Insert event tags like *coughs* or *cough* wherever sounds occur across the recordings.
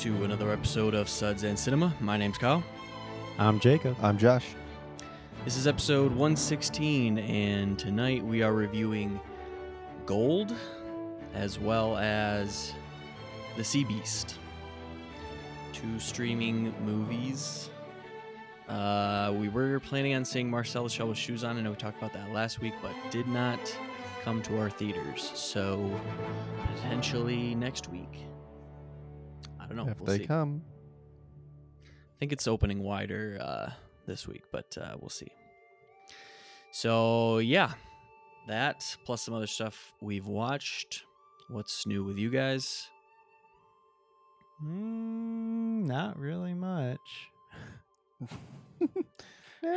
back to another episode of Suds and Cinema. My name's Kyle. I'm Jacob. I'm Josh. This is episode 116, and tonight we are reviewing Gold as well as The Sea Beast. Two streaming movies. Uh, we were planning on seeing Marcel the Shell with Shoes on. I know we talked about that last week, but did not come to our theaters. So potentially next week. I don't know. if we'll they see. come, I think it's opening wider uh, this week, but uh, we'll see. So yeah, that plus some other stuff we've watched. What's new with you guys? Mm, not really much. *laughs*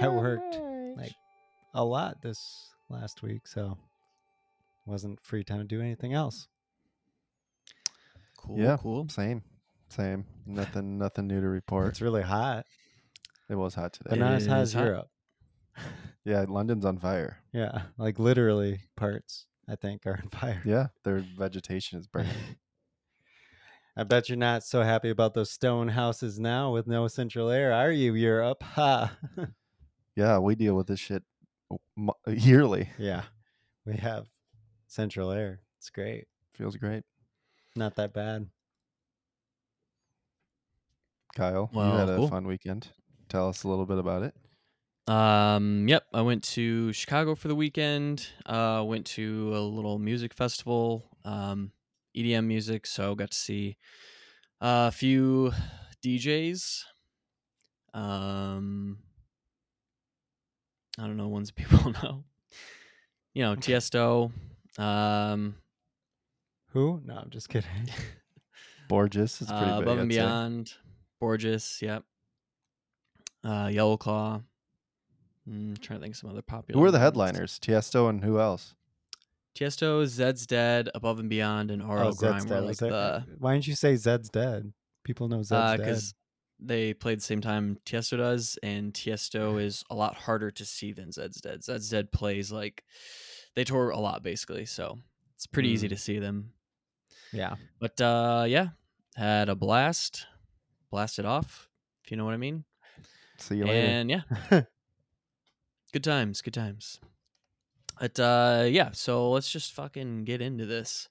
I worked like a lot this last week, so wasn't free time to do anything else. Cool, yeah, cool. Same, same. Nothing, nothing new to report. It's really hot, It was hot today. but not as hot as hot. Europe. *laughs* yeah, London's on fire. Yeah, like literally parts I think are on fire. Yeah, their vegetation is burning. *laughs* I bet you're not so happy about those stone houses now with no central air, are you, Europe? *laughs* Ha! yeah, we deal with this shit yearly. yeah, we have central air. It's great. Feels great. Not that bad. Kyle, you Well, had a cool. fun weekend. Tell us a little bit about it. Um, yep, I went to Chicago for the weekend. Uh, went to a little music festival, um, EDM music. So got to see a few DJs. Um, I don't know ones *laughs* people know. You know, Tiesto. Um, Who? No, I'm just kidding. *laughs* Borgeous is pretty uh, big. Above and I'd say. Beyond, Borgeous. Yep. Uh, Yellow Claw. Mm, trying to think of some other popular. Who are the ones. headliners? Tiesto and who else? Tiesto, Zed's Dead, Above and Beyond, and RL Oh, Grime were like the Why didn't you say Zed's dead? People know Zed's dead. because they played the same time Tiesto does, and Tiesto is a lot harder to see than Zed's Dead. Zed's Dead plays like they tour a lot basically, so it's pretty easy Mm. to see them. Yeah. But uh, yeah, had a blast, blasted off, if you know what I mean. See you later. And yeah, *laughs* good times, good times. But uh, yeah, so let's just fucking get into this.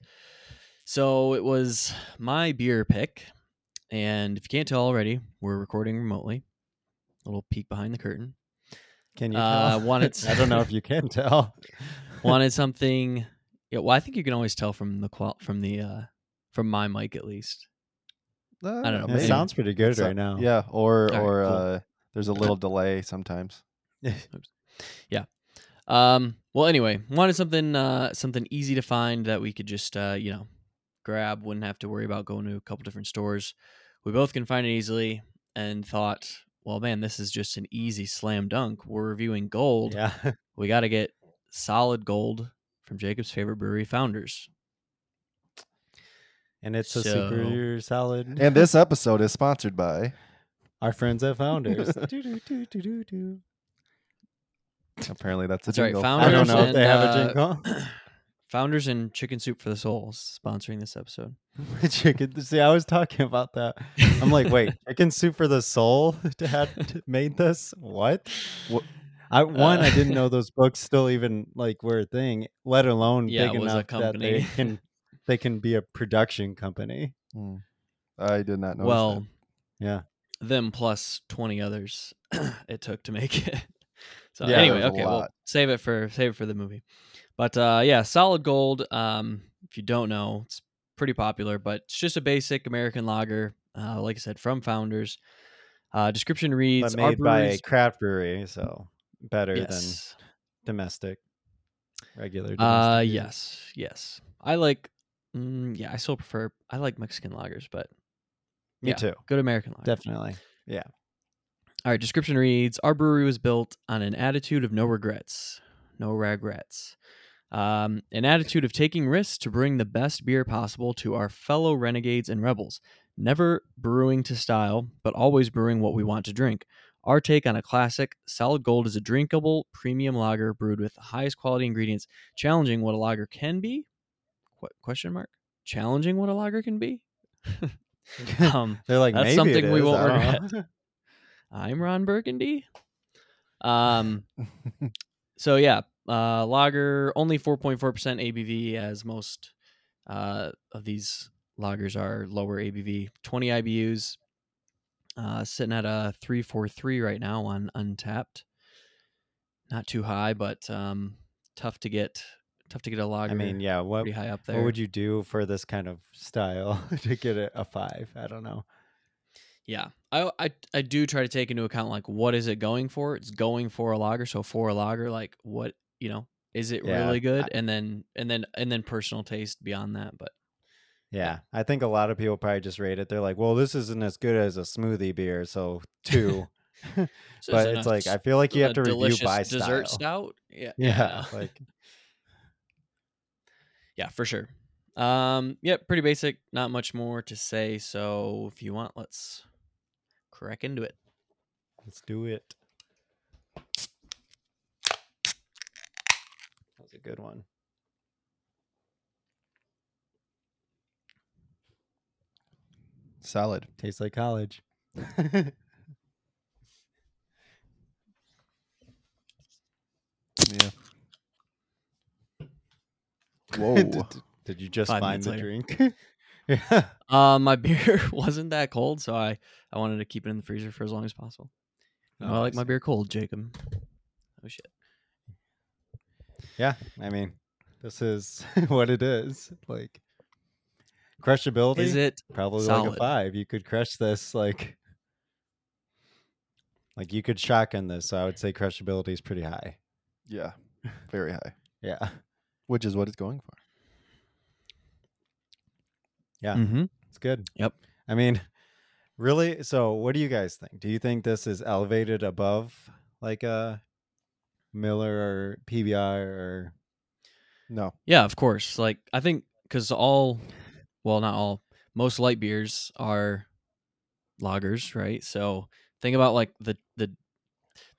So it was my beer pick, and if you can't tell already, we're recording remotely. A little peek behind the curtain. Can you Uh, tell? wanted- *laughs* I don't know if you can tell. *laughs* Wanted something. Yeah, well, I think you can always tell from the qual from the uh from my mic at least. Uh, don't know, It maybe. sounds pretty good So- right now. Yeah, or All right, or cool. uh, there's a little delay sometimes. *laughs* Yeah. Um. Well, anyway, wanted something uh something easy to find that we could just uh you know grab. Wouldn't have to worry about going to a couple different stores. We both can find it easily, and thought, well, man, this is just an easy slam dunk. We're reviewing gold. Yeah. *laughs* We got to get solid gold from Jacob's favorite brewery, Founders. And it's a So- super solid. And this episode is sponsored by. Our friends at Founders. *laughs* Do-do-do-do-do-do. Apparently, that's a That's right, jingle. Founders I don't know if and, they have uh, a *coughs* jingle. Founders and Chicken Soup for the Soul sponsoring this episode. *laughs* chicken. See, I was talking about that. I'm like, wait, *laughs* chicken soup for the soul had made this? What? What- I one, I Uh, didn't know those books still even like were a thing, let alone Yeah, big it a enough that they can they can be a production company. Hmm. I did not know. well, Yeah. them plus 20 others *clears throat* it took to make it. *laughs* So Yeah, anyway, okay, well, save it for save it for the movie. But uh yeah, solid gold. Um if you don't know, it's pretty popular, but it's just a basic American lager. Uh like I said, from Founders. Uh description reads But made by a craft brewery, so better yes. than domestic, regular. Uh domestic beer. yes, yes. I like mm, yeah, I still prefer I like Mexican lagers, but me yeah, too. good American lager. Definitely. Yeah. All right, description reads Our brewery was built on an attitude of no regrets. No regrets. Um, an attitude of taking risks to bring the best beer possible to our fellow renegades and rebels. Never brewing to style, but always brewing what we want to drink. Our take on a classic, Solid Gold is a drinkable premium lager brewed with the highest quality ingredients, challenging what a lager can be. What question mark? Challenging what a lager can be. *laughs* *laughs* Um, They're like that's something we is, won't regret. *laughs* I'm Ron Burgundy. Um, so yeah, uh, lager only 4.4% ABV, as most uh, of these lagers are lower ABV. 20 IBUs, uh, sitting at a 343 right now on Untappd. Not too high, but um, tough to get. Tough to get a lager. I mean, yeah. What pretty high up there. what would you do for this kind of style *laughs* to get it a five? I don't know. Yeah, I, I I do try to take into account like what is it going for? It's going for a logger, so for a logger, like what you know, is it Yeah, really good? I- and then and then and then personal taste beyond that. But Yeah, I think a lot of people probably just rate it. They're like, "Well, this isn't as good as a smoothie beer, so two. *laughs* *laughs* but it's like I feel like you have to review by dessert style. stout. Yeah, Yeah, like yeah, for sure. Um, yep, pretty basic. Not much more to say. So if you want, let's crack into it. let's do it. That was a good one. Salad. Tastes like college. *laughs* Yeah. Whoa. did, *laughs* did- did you just Five find the later. drink? *laughs* *laughs* yeah. Um, my beer wasn't that cold, so I I wanted to keep it in the freezer for as long as possible. Oh, I I like my beer cold, Jacob. Oh shit. Yeah, I mean, this is what it is. Like crushability Is it probably like a five. You could crush this like like you could shotgun this. So I would say crushability is pretty high. yeah. Very high. Yeah, Which is what it's going for. yeah, Mm-hmm. it's good. Yep. I mean, really. So, what do you guys think? Do you think this is elevated above like a Miller or PBR or No. Yeah, of course. Like I think because all, well, not all, most light beers are lagers, right? So think about like the the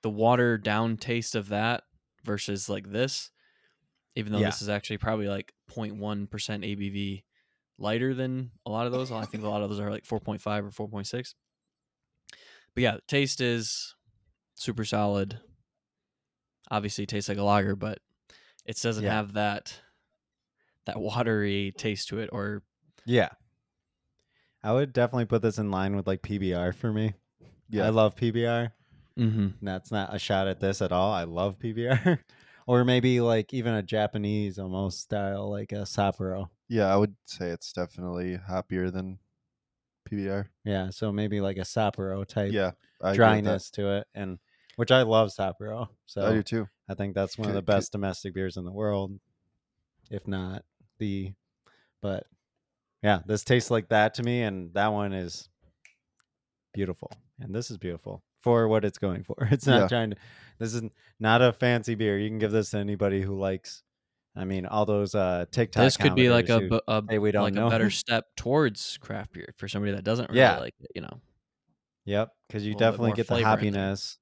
the watered down taste of that versus like this. Even though Yeah. this is actually probably like 0.1 percent ABV lighter than a lot of those. I think a lot of those are like 4.5 or 4.6. But yeah, taste is super solid. Obviously, it tastes like a lager, but it doesn't Yeah. have that that watery taste to it. Or yeah? I would definitely put this in line with like PBR for me. Yeah. I love PBR. mm-hmm. That's not a shot at this at all. I love PBR. *laughs* or maybe like even a Japanese almost style, like a Sapporo. yeah, I would say it's definitely happier than PBR. Yeah, so maybe like a Sapporo type Yeah. I agree with that. dryness to it, and which I love Sapporo. So I do too. I think that's one of the best domestic beers in the world, if not the. But yeah, this tastes like that to me, and that one is beautiful, and this is beautiful for what it's going for. *laughs* It's not Yeah. trying to. This is not a fancy beer. You can give this to anybody who likes. I mean, all those uh TikTok. this could be like a, who- bu- a say we don't like know. a better *laughs* step towards craft beer for somebody that doesn't really Yeah. like it. You know, Yep, because you definitely get the happiness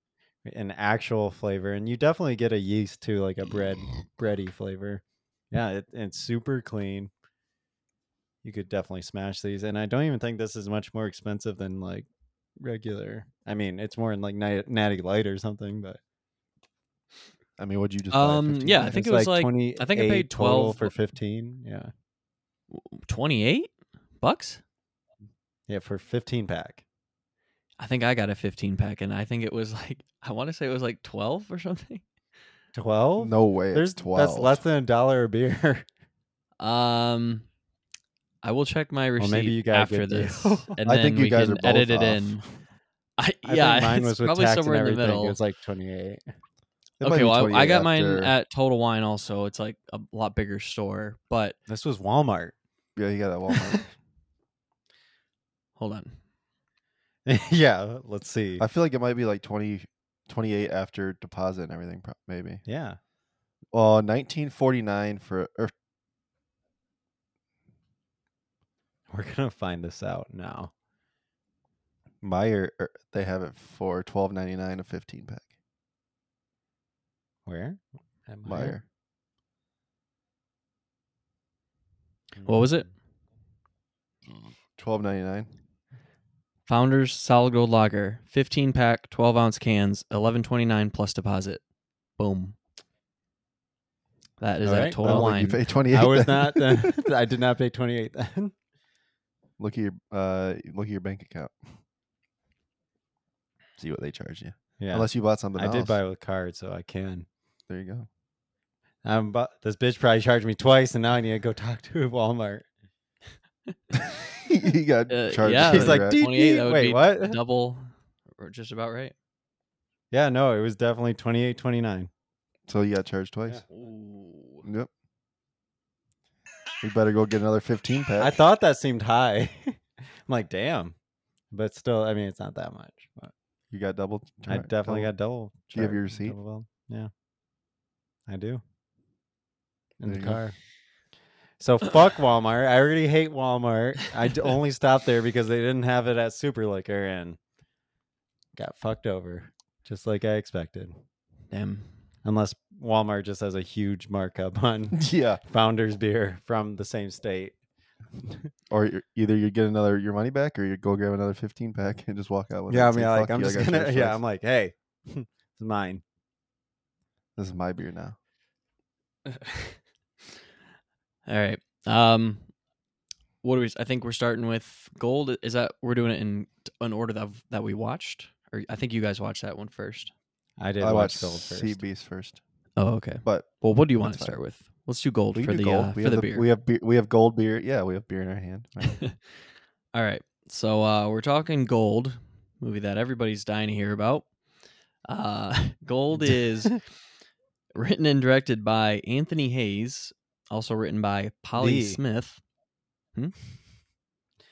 and actual flavor, and you definitely get a yeast too, like a bread bready flavor. Yeah, it, it's super clean. You could definitely smash these, and I don't even think this is much more expensive than like regular. I mean, it's more in like Nat- Natty Light or something, but I mean, what'd you just Um, buy yeah, I think it was like- twenty. I think I paid 12 for fifteen. Yeah, twenty eight bucks. yeah, for fifteen pack. I think I got a fifteen pack, and I think it was *laughs* like I want to say it was like twelve or something. Twelve? No way. There's it's 12. that's less than a dollar a beer. *laughs* Um, I will check my receipt maybe you got after this, *laughs* and I then think you we guys can are edit it off. in. *laughs* I, I yeah, think mine was with probably somewhere in the middle. It was like twenty eight. Okay, well, I, I 28 got mine at Total Wine also. It's like a lot bigger store, but This was Walmart. Yeah, you got that Walmart. *laughs* hold on. yeah, let's see. I feel like it might be like 20, 28 after deposit and everything, maybe. yeah. Well, 1949 for or We're gonna find this out now. Meijer. er, They have it for 12.99 a 15 pack. Where? At Meijer. What was it? Mm, 12.99. Founders Solid Gold Lager, 15 pack, 12 ounce cans, 11.29 plus deposit. Boom. That is All that right. I total don't wine. think you pay twenty eight. I was not. Uh, *laughs* I did not pay twenty eight then. Look at your uh look at your bank account. See what they charge you. Yeah, Unless you bought something I else. did buy with card, so I can. There you go. I'm but this bitch probably charged me twice, and now I need to go talk to *laughs* Walmart. *laughs* he got Uh, charged. yeah, for He's like, that. "Deep, 28, that would Wait, be what? double or just about right. Yeah, no, it was definitely twenty eight, twenty nine. so you got charged twice. Ooh. Yep. We better go get another fifteen pack. I thought that seemed high. *laughs* I'm like, damn, but still, I mean, it's not that much. But you got double. I definitely double- got double. Do you have your receipt? double. Yeah, I do. In There the you go. car. So fuck Walmart. I already hate Walmart. I only stopped there because they didn't have it at Super Liquor and got fucked over, just like I expected. Damn. Unless Walmart just has a huge markup on *laughs* Yeah. Founders beer from the same state. Or you're, either you get another your money back, or you go grab another fifteen pack and just walk out with it. yeah, I mean, like I'm you, just gonna. *laughs* Yeah, twice. I'm like, hey, *laughs* it's mine. This is my beer now. All right. Um, what do we? I think we're starting with gold. Is that we're doing it in an order that that we watched, or I think you guys watched that one first. I did I watch watched Gold first. Sea Beast first, Oh, okay. but Well, what do you want to That's fine. start with? Let's do gold we for can the gold. uh, we for have the beer. We have beer. We have gold beer. Yeah, we have beer in our hand. right? *laughs* All right. So uh, we're talking Gold, movie that everybody's dying to hear about. Uh, *laughs* Gold *laughs* is written and directed by Anthony Hayes, also written by Polly The. Smyth. Hmm? I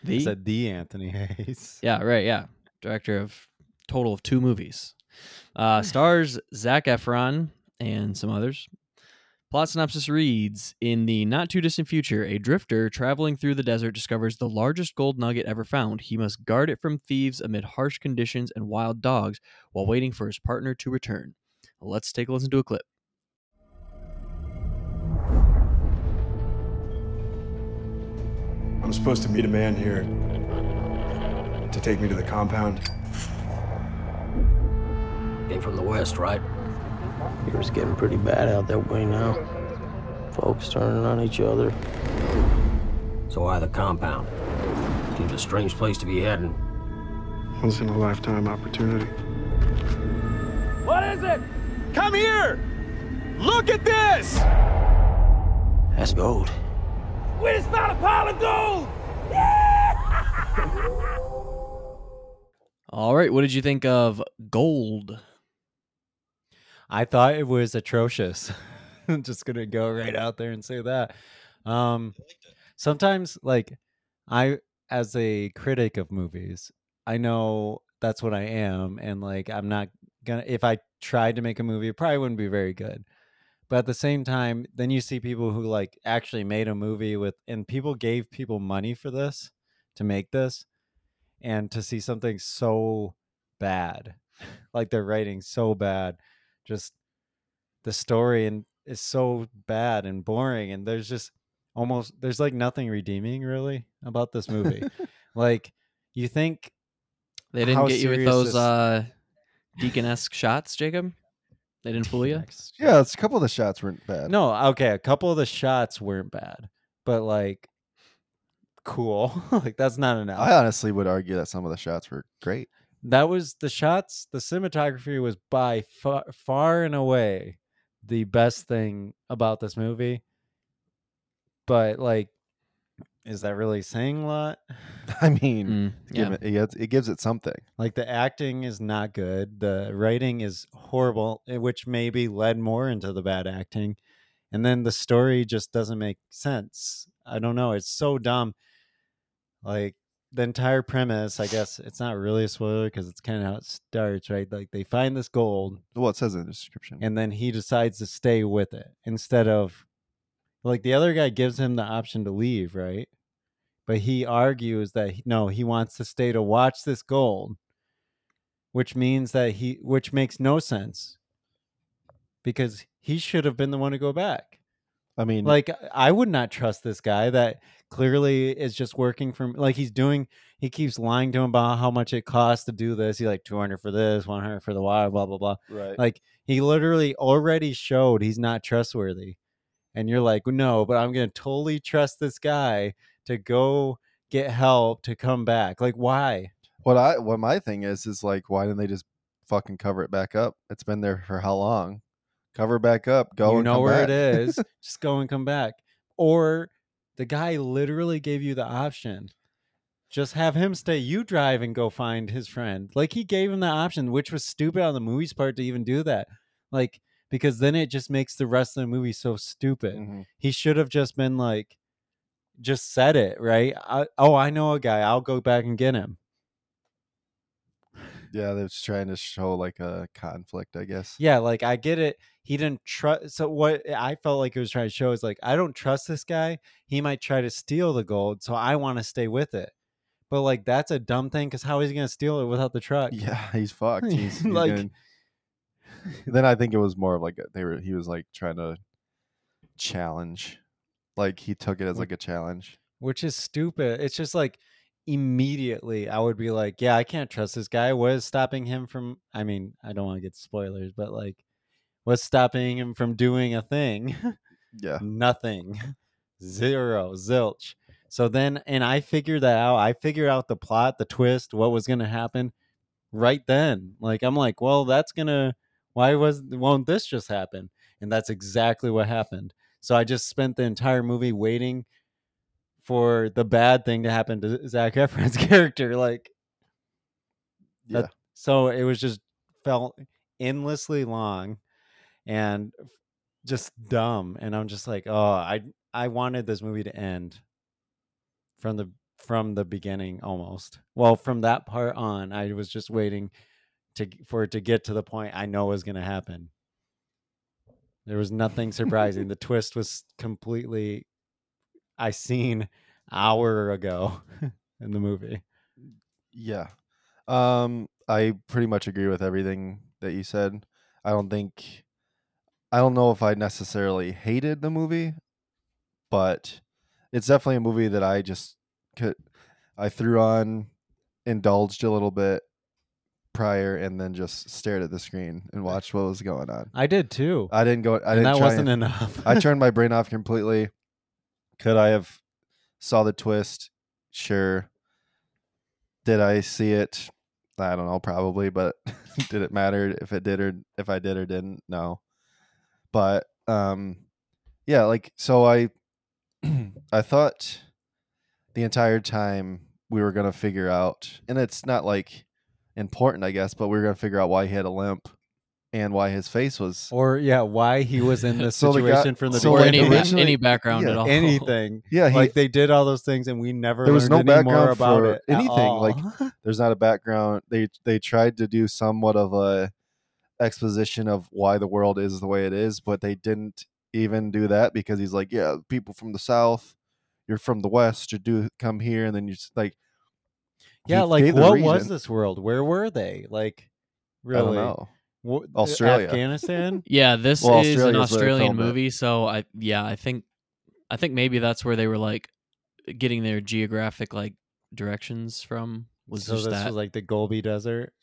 The? said the Anthony Hayes. Yeah, right. Yeah. Director of total of two movies. Uh, *laughs* stars Zac Efron and some others. Plot synopsis reads In the not too distant future, a drifter traveling through the desert discovers the largest gold nugget ever found. He must guard it from thieves amid harsh conditions and wild dogs while waiting for his partner to return. Let's take a listen to a clip. I'm supposed to meet a man here to take me to the compound. Came from the west, right? It's getting pretty bad out that way now. Folks turning on each other. So why the compound? Seems a strange place to be heading. Once in a lifetime opportunity. What is it? Come here! Look at this! That's gold. We just found a pile of gold! All right. What did you think of Gold? I thought it was atrocious. I'm *laughs* just gonna go right out there and say that. Um, sometimes, like, I, as a critic of movies, I know that's what I am, and like, I'm not gonna. If I tried to make a movie, it probably wouldn't be very good. But at the same time, then you see people who like actually made a movie with, and people gave people money for this to make this, and to see something so bad, *laughs* like their writing so bad, just the story and is so bad and boring, and there's just almost there's like nothing redeeming really about this movie. *laughs* like you think They didn't get you with those this- uh, Deakins-esque shots, Jacob? They didn't fool you? Yeah, it's a couple of the shots weren't bad. No, okay, a couple of the shots weren't bad, but like cool. *laughs* like that's not enough. I honestly would argue that some of the shots were great. That was the shots, the cinematography was by far, far and away the best thing about this movie. But like is that really saying a lot? *laughs* I mean, Mm, yeah. it, it, gives it something. Like the acting is not good. The writing is horrible, eh, which maybe led more into the bad acting. And then the story just doesn't make sense. I don't know. It's so dumb. Like the entire premise, I guess it's not really a spoiler because it's kind of how it starts, right? Like they find this gold Well, it says in the description. and then he decides to stay with it instead of like the other guy gives him the option to leave, right? But he argues that he, no, he wants to stay to watch this gold, which means that he, which makes no sense because he should have been the one to go back. I mean, Like I would not trust this guy that clearly is just working from like he's doing he keeps lying to him about how much it costs to do this. He's like 200 for this, 100 for the wire, blah blah blah. right? Like he literally already showed he's not trustworthy. And you're like, "No, but I'm going to totally trust this guy to go get help to come back." Like why? what I what my thing is is like, why didn't they just fucking cover it back up? It's been there for how long? Cover back up. Go. you and know where back. it *laughs* is. just go and come back. Or the guy literally gave you the option. Just have him stay. You drive and go find his friend. Like he gave him the option, which was stupid on the movie's part to even do that. Like because then it just makes the rest of the movie so stupid. Mhm. He should have just been like, just said it right. I, oh, I know a guy. I'll go back and get him. Yeah, they're just trying to show like a conflict, I guess. Yeah, like I get it. He didn't trust. So what I felt like it was trying to show is like I don't trust this guy. He might try to steal the gold, so I want to stay with it. But like that's a dumb thing because how is he gonna steal it without the truck? Yeah, he's *laughs* fucked. He's, he's Like- gonna- *laughs* then I think it was more of like they were. He was like trying to challenge, like he took it as like a challenge. which is stupid. It's just like immediately I would be like, yeah, I can't trust this guy. What is stopping him from? I mean, I don't want to get spoilers, but like, what's stopping him from doing a thing? *laughs* Yeah, Nothing, *laughs* zero, zilch. So then, and I figured that out. I figured out the plot, the twist, what was gonna happen right then. Like I'm like, well, that's gonna. Why was won't this just happen? And that's exactly what happened. So I just spent the entire movie waiting for the bad thing to happen to Zac Efron's *laughs* character. Like, yeah. That- so it was just felt endlessly long and just dumb. And I'm just like, oh, I I wanted this movie to end from the from the beginning almost. Well, from that part on, I was just waiting to for it to get to the point I know was going to happen. There was nothing surprising. the *laughs* twist was completely I seen hour ago *laughs* in the movie. Yeah. Um I pretty much agree with everything that you said. I don't think I don't know if I necessarily hated the movie, but it's definitely a movie that I just could I threw on, indulged a little bit prior and then just stared at the screen and watched what was going on. I did too. I didn't go I and didn't that wasn't and- enough. I turned my *laughs* brain off completely. Could I have saw the twist? Sure. Did I see it? I don't know, probably, but *laughs* did it matter if it did or if I did or didn't? No. But um yeah, like so I *clears throat* I thought the entire time we were gonna figure out and it's not like important, I guess, but we were gonna figure out why he had a limp and why his face was or yeah, why he was in this *laughs* So the guy- situation from the so or like any, beginning. any background yeah, at all. anything. *laughs* yeah, he, like they did all those things, and we never There was no any more background about for it. at anything, like, *laughs* there's not a background they they tried to do somewhat of a exposition of why the world is the way it is but they didn't even do that because he's like yeah people from the south you're from the west you do come here and then you just like yeah, like gave the what was this world? Where were they? Like, i don't really? Know uh, Australia. Afghanistan. *laughs* Yeah, this Well, is an Australia's where they Australian filmed it. movie, so I yeah, I think I think maybe that's where they were like getting their geographic like directions from was so just this that. was like the Gobi Desert.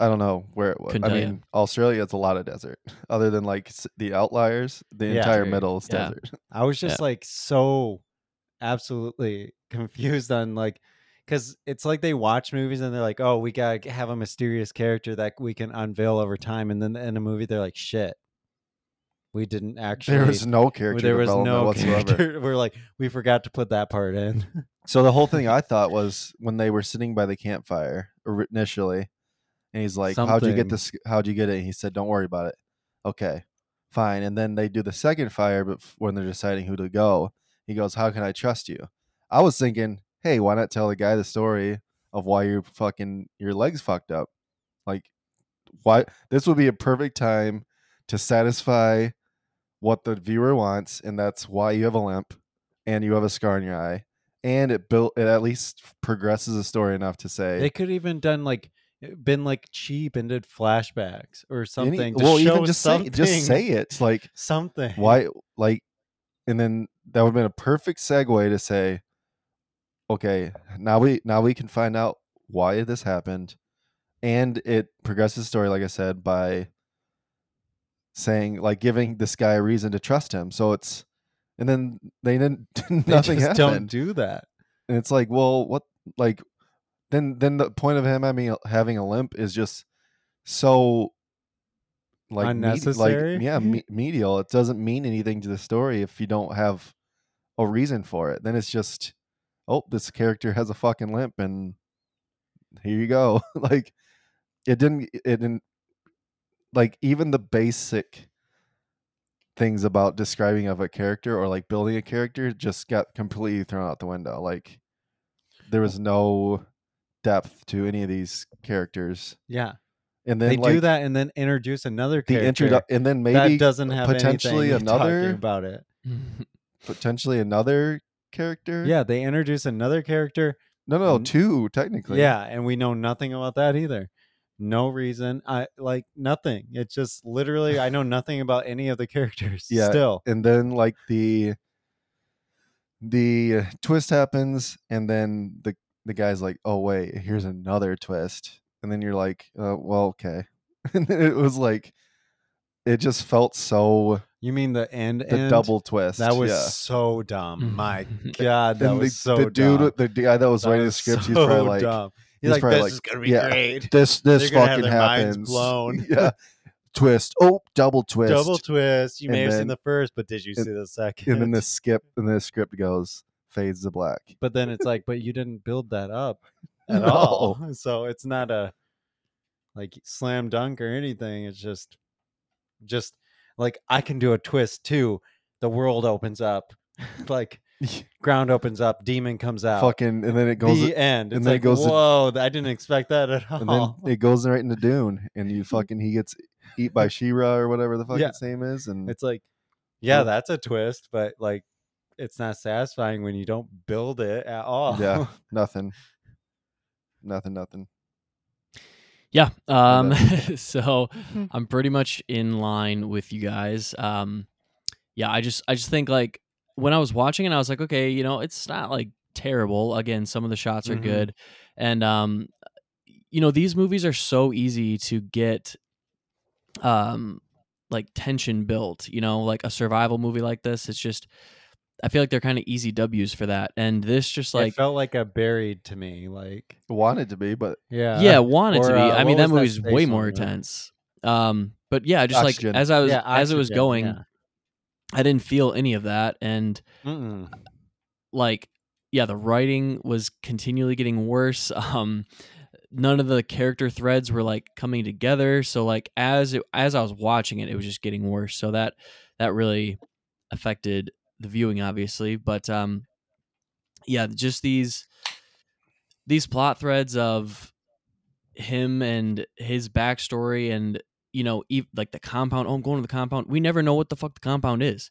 i don't know where it was Couldn't i tell ya. mean australia it's a lot of desert *laughs* other than like the outliers the Yeah. entire middle is Yeah. desert *laughs* I was just like so absolutely confused on like because it's like they watch movies and they're like, oh, we gotta have a mysterious character that we can unveil over time, and then in a movie they're like, shit, we didn't actually. *laughs* there was no character there was no whatsoever character. *laughs* We're like, we forgot to put that part in. *laughs* So the whole thing I thought was when they were sitting by the campfire initially, and he's like, "How'd you get this? How'd you get it?" And he said, "Don't worry about it." Okay, fine. And then they do the second fire, but when they're deciding who to go, he goes, "How can I trust you?" I was thinking, "Hey, why not tell the guy the story of why you're fucking your legs fucked up? Like, why? This would be a perfect time to satisfy what the viewer wants, and that's why you have a limp and you have a scar in your eye." and it built it at least progresses the story enough to say they could even done like eh, been like cheap and did flashbacks or something. to well even just say something, just say it like *laughs* something. why like and then that would have been a perfect segue to say, okay, now we now we can find out why this happened, and it progresses the story, like I said, by saying like giving this guy a reason to trust him. So it's and then they didn't *laughs* They nothing just happened. don't do that. and it's like, well, what like then then the point of him having a- having a limp is just so like Unnecessary? like yeah, me- medial. It doesn't mean anything to the story if you don't have a reason for it. Then it's just, oh, this character has a fucking limp, and here you go. *laughs* like it didn't. It didn't. Like even the basic things about describing of a character or like building a character just got completely thrown out the window. Like there was no depth to any of these characters. Yeah, And then they like do that and then introduce another the character introdu- and then that maybe doesn't have potentially another- about it. potentially another character. Yeah, they introduce another character. No, no, two technically. Yeah, and we know nothing about that either. No reason. I like nothing. It's just literally I know *laughs* nothing about any of the characters. Yeah, Still. And then like the the twist happens and then the the guy's like, "Oh wait, here's another twist." And then you're like, uh, "Well, okay." *laughs* and then it was like it just felt so You mean the end? the end? double twist. That was yeah. so dumb. Mm-hmm. My *laughs* God, that and was the, so the dude, dumb. the guy that was That writing the was script, he's probably like, dumb. he's He's, like, probably this like, is gonna be yeah, great. "This, this They're gonna have fucking their minds happens." blown. *laughs* yeah, twist. Oh, double twist. Double twist. You And may have seen the first, but did you and- see the second? and then the skip, and then the script goes fades to black. but then it's like, but you didn't build that up *laughs* at No. all. So it's not a like slam dunk or anything. It's just, just like I can do a twist too. The world opens up, *laughs* like ground opens up, demon comes out. Fucking, and then it goes, the end. and It's then it like, goes to- whoa! I didn't expect that at all. and then it goes right into Dune, and you *laughs* fucking he gets eat by Shira or whatever the fuck Yeah. its name is, and It's like, yeah, Yeah. that's a twist, but like, it's not satisfying when you don't build it at all. yeah, *laughs* nothing, nothing, nothing. Yeah. Um, that. *laughs* so I'm pretty much in line with you guys. Um, yeah, I just I just think like when I was watching it, I was like, okay, you know, it's not like terrible. Again, some of the shots are Mhm. good, and um, you know, these movies are so easy to get, um, like tension built. You know, like a survival movie like this, it's just. I feel like they're kind of easy W's for that, and this just it like felt like a buried to me. Like, Wanted to be, but yeah, yeah, wanted to be. uh, I mean, what that was movie's that way more intense. Um, but yeah, just Oxygen. like as I was yeah, as it was going, yeah. I didn't feel any of that, and Mm-mm. like, yeah, the writing was continually getting worse. *laughs* Um, none of the character threads were like coming together. So like as it, as I was watching it, it was just getting worse. So that that really affected the viewing, obviously. But um, yeah, just these these plot threads of him and his backstory and you know ev- like the compound oh i'm going to the compound we never know what the fuck the compound is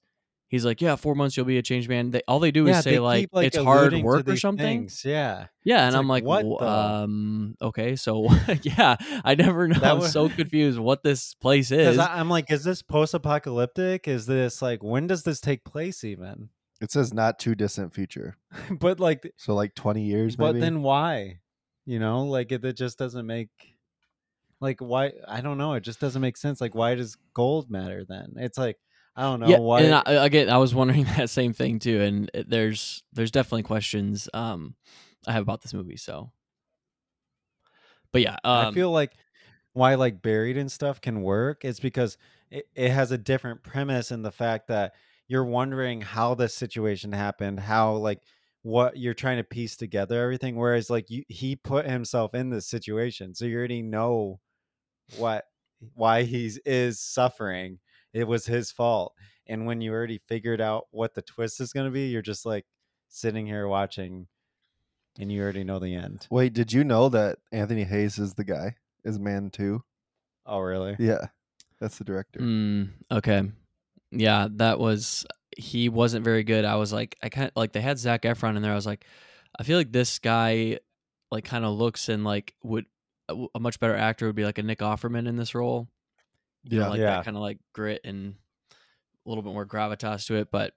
he's like yeah four months you'll be a changed man they, all they do yeah, is say like, keep, it's hard work or something things, Yeah, yeah and It's i'm like, like, "Wh- what the- um okay so *laughs* yeah i never know That i'm was- so confused what this place is I'm like, is this post-apocalyptic? Is this like when does this take place even? it says not too distant future. *laughs* but like, So like twenty years, but maybe. then why? You know, like it, it just doesn't make. Like why? I don't know. It just doesn't make sense. Like why does gold matter then? It's like I don't know yeah why. and I, again i was wondering *laughs* that same thing too and there's there's definitely questions um i have about this movie so but yeah um, I feel like why like buried and stuff can work is because it, it has a different premise in the fact that you're wondering how this situation happened, how like what you're trying to piece together everything. Whereas like you, he put himself in this situation, so you already know what why he's is suffering. It was his fault, and when you already figured out what the twist is going to be, you're just like sitting here watching, and you already know the end. Wait, did you know that Anthony Hayes is the guy? Is man too? Oh, really? Yeah, that's the director. Mm, okay. Yeah, that was he wasn't very good. I was like, I kind of like they had Zac Efron in there. I was like, I feel like this guy like kind of looks and like would a, a much better actor would be like a Nick Offerman in this role. You know, Yeah. like Yeah. that kind of like grit and a little bit more gravitas to it. But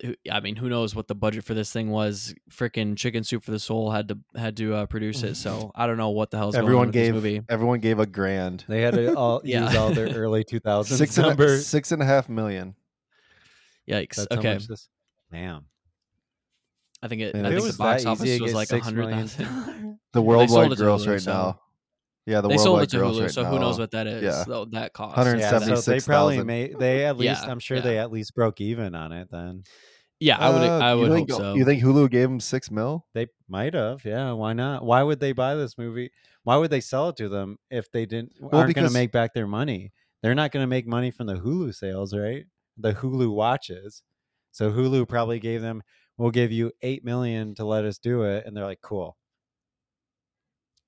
who- I mean, who knows what the budget for this thing was? Freaking Chicken Soup for the Soul had to had to uh, produce it, *laughs* so I don't know what the hell's going on everyone with gave this movie. everyone gave a grand. They had to all *laughs* Yeah. use all their early *laughs* 2000s Six and, a, six and a half million. Yikes! That's how okay, much this- Damn. I think it. Yeah. I If it think was the box that office easy was like a six hundred million- thousand. The worldwide it gross right now. Yeah, the they sold it to Hulu, right so now. who knows what that is? Yeah. So that cost. Hundred and Yeah, so they 76,000. probably made they at least Yeah, I'm sure yeah. they at least broke even on it then. Yeah, I would. Uh, I would think, hope so. You think Hulu gave him six mil? They might have, yeah. Why not? Why would they buy this movie? Why would they sell it to them if they didn't aren't going to make back their money? They're not going to make money from the Hulu sales, right? The Hulu watches. So Hulu probably gave them, "We'll give you eight million to let us do it," and they're like, "Cool,"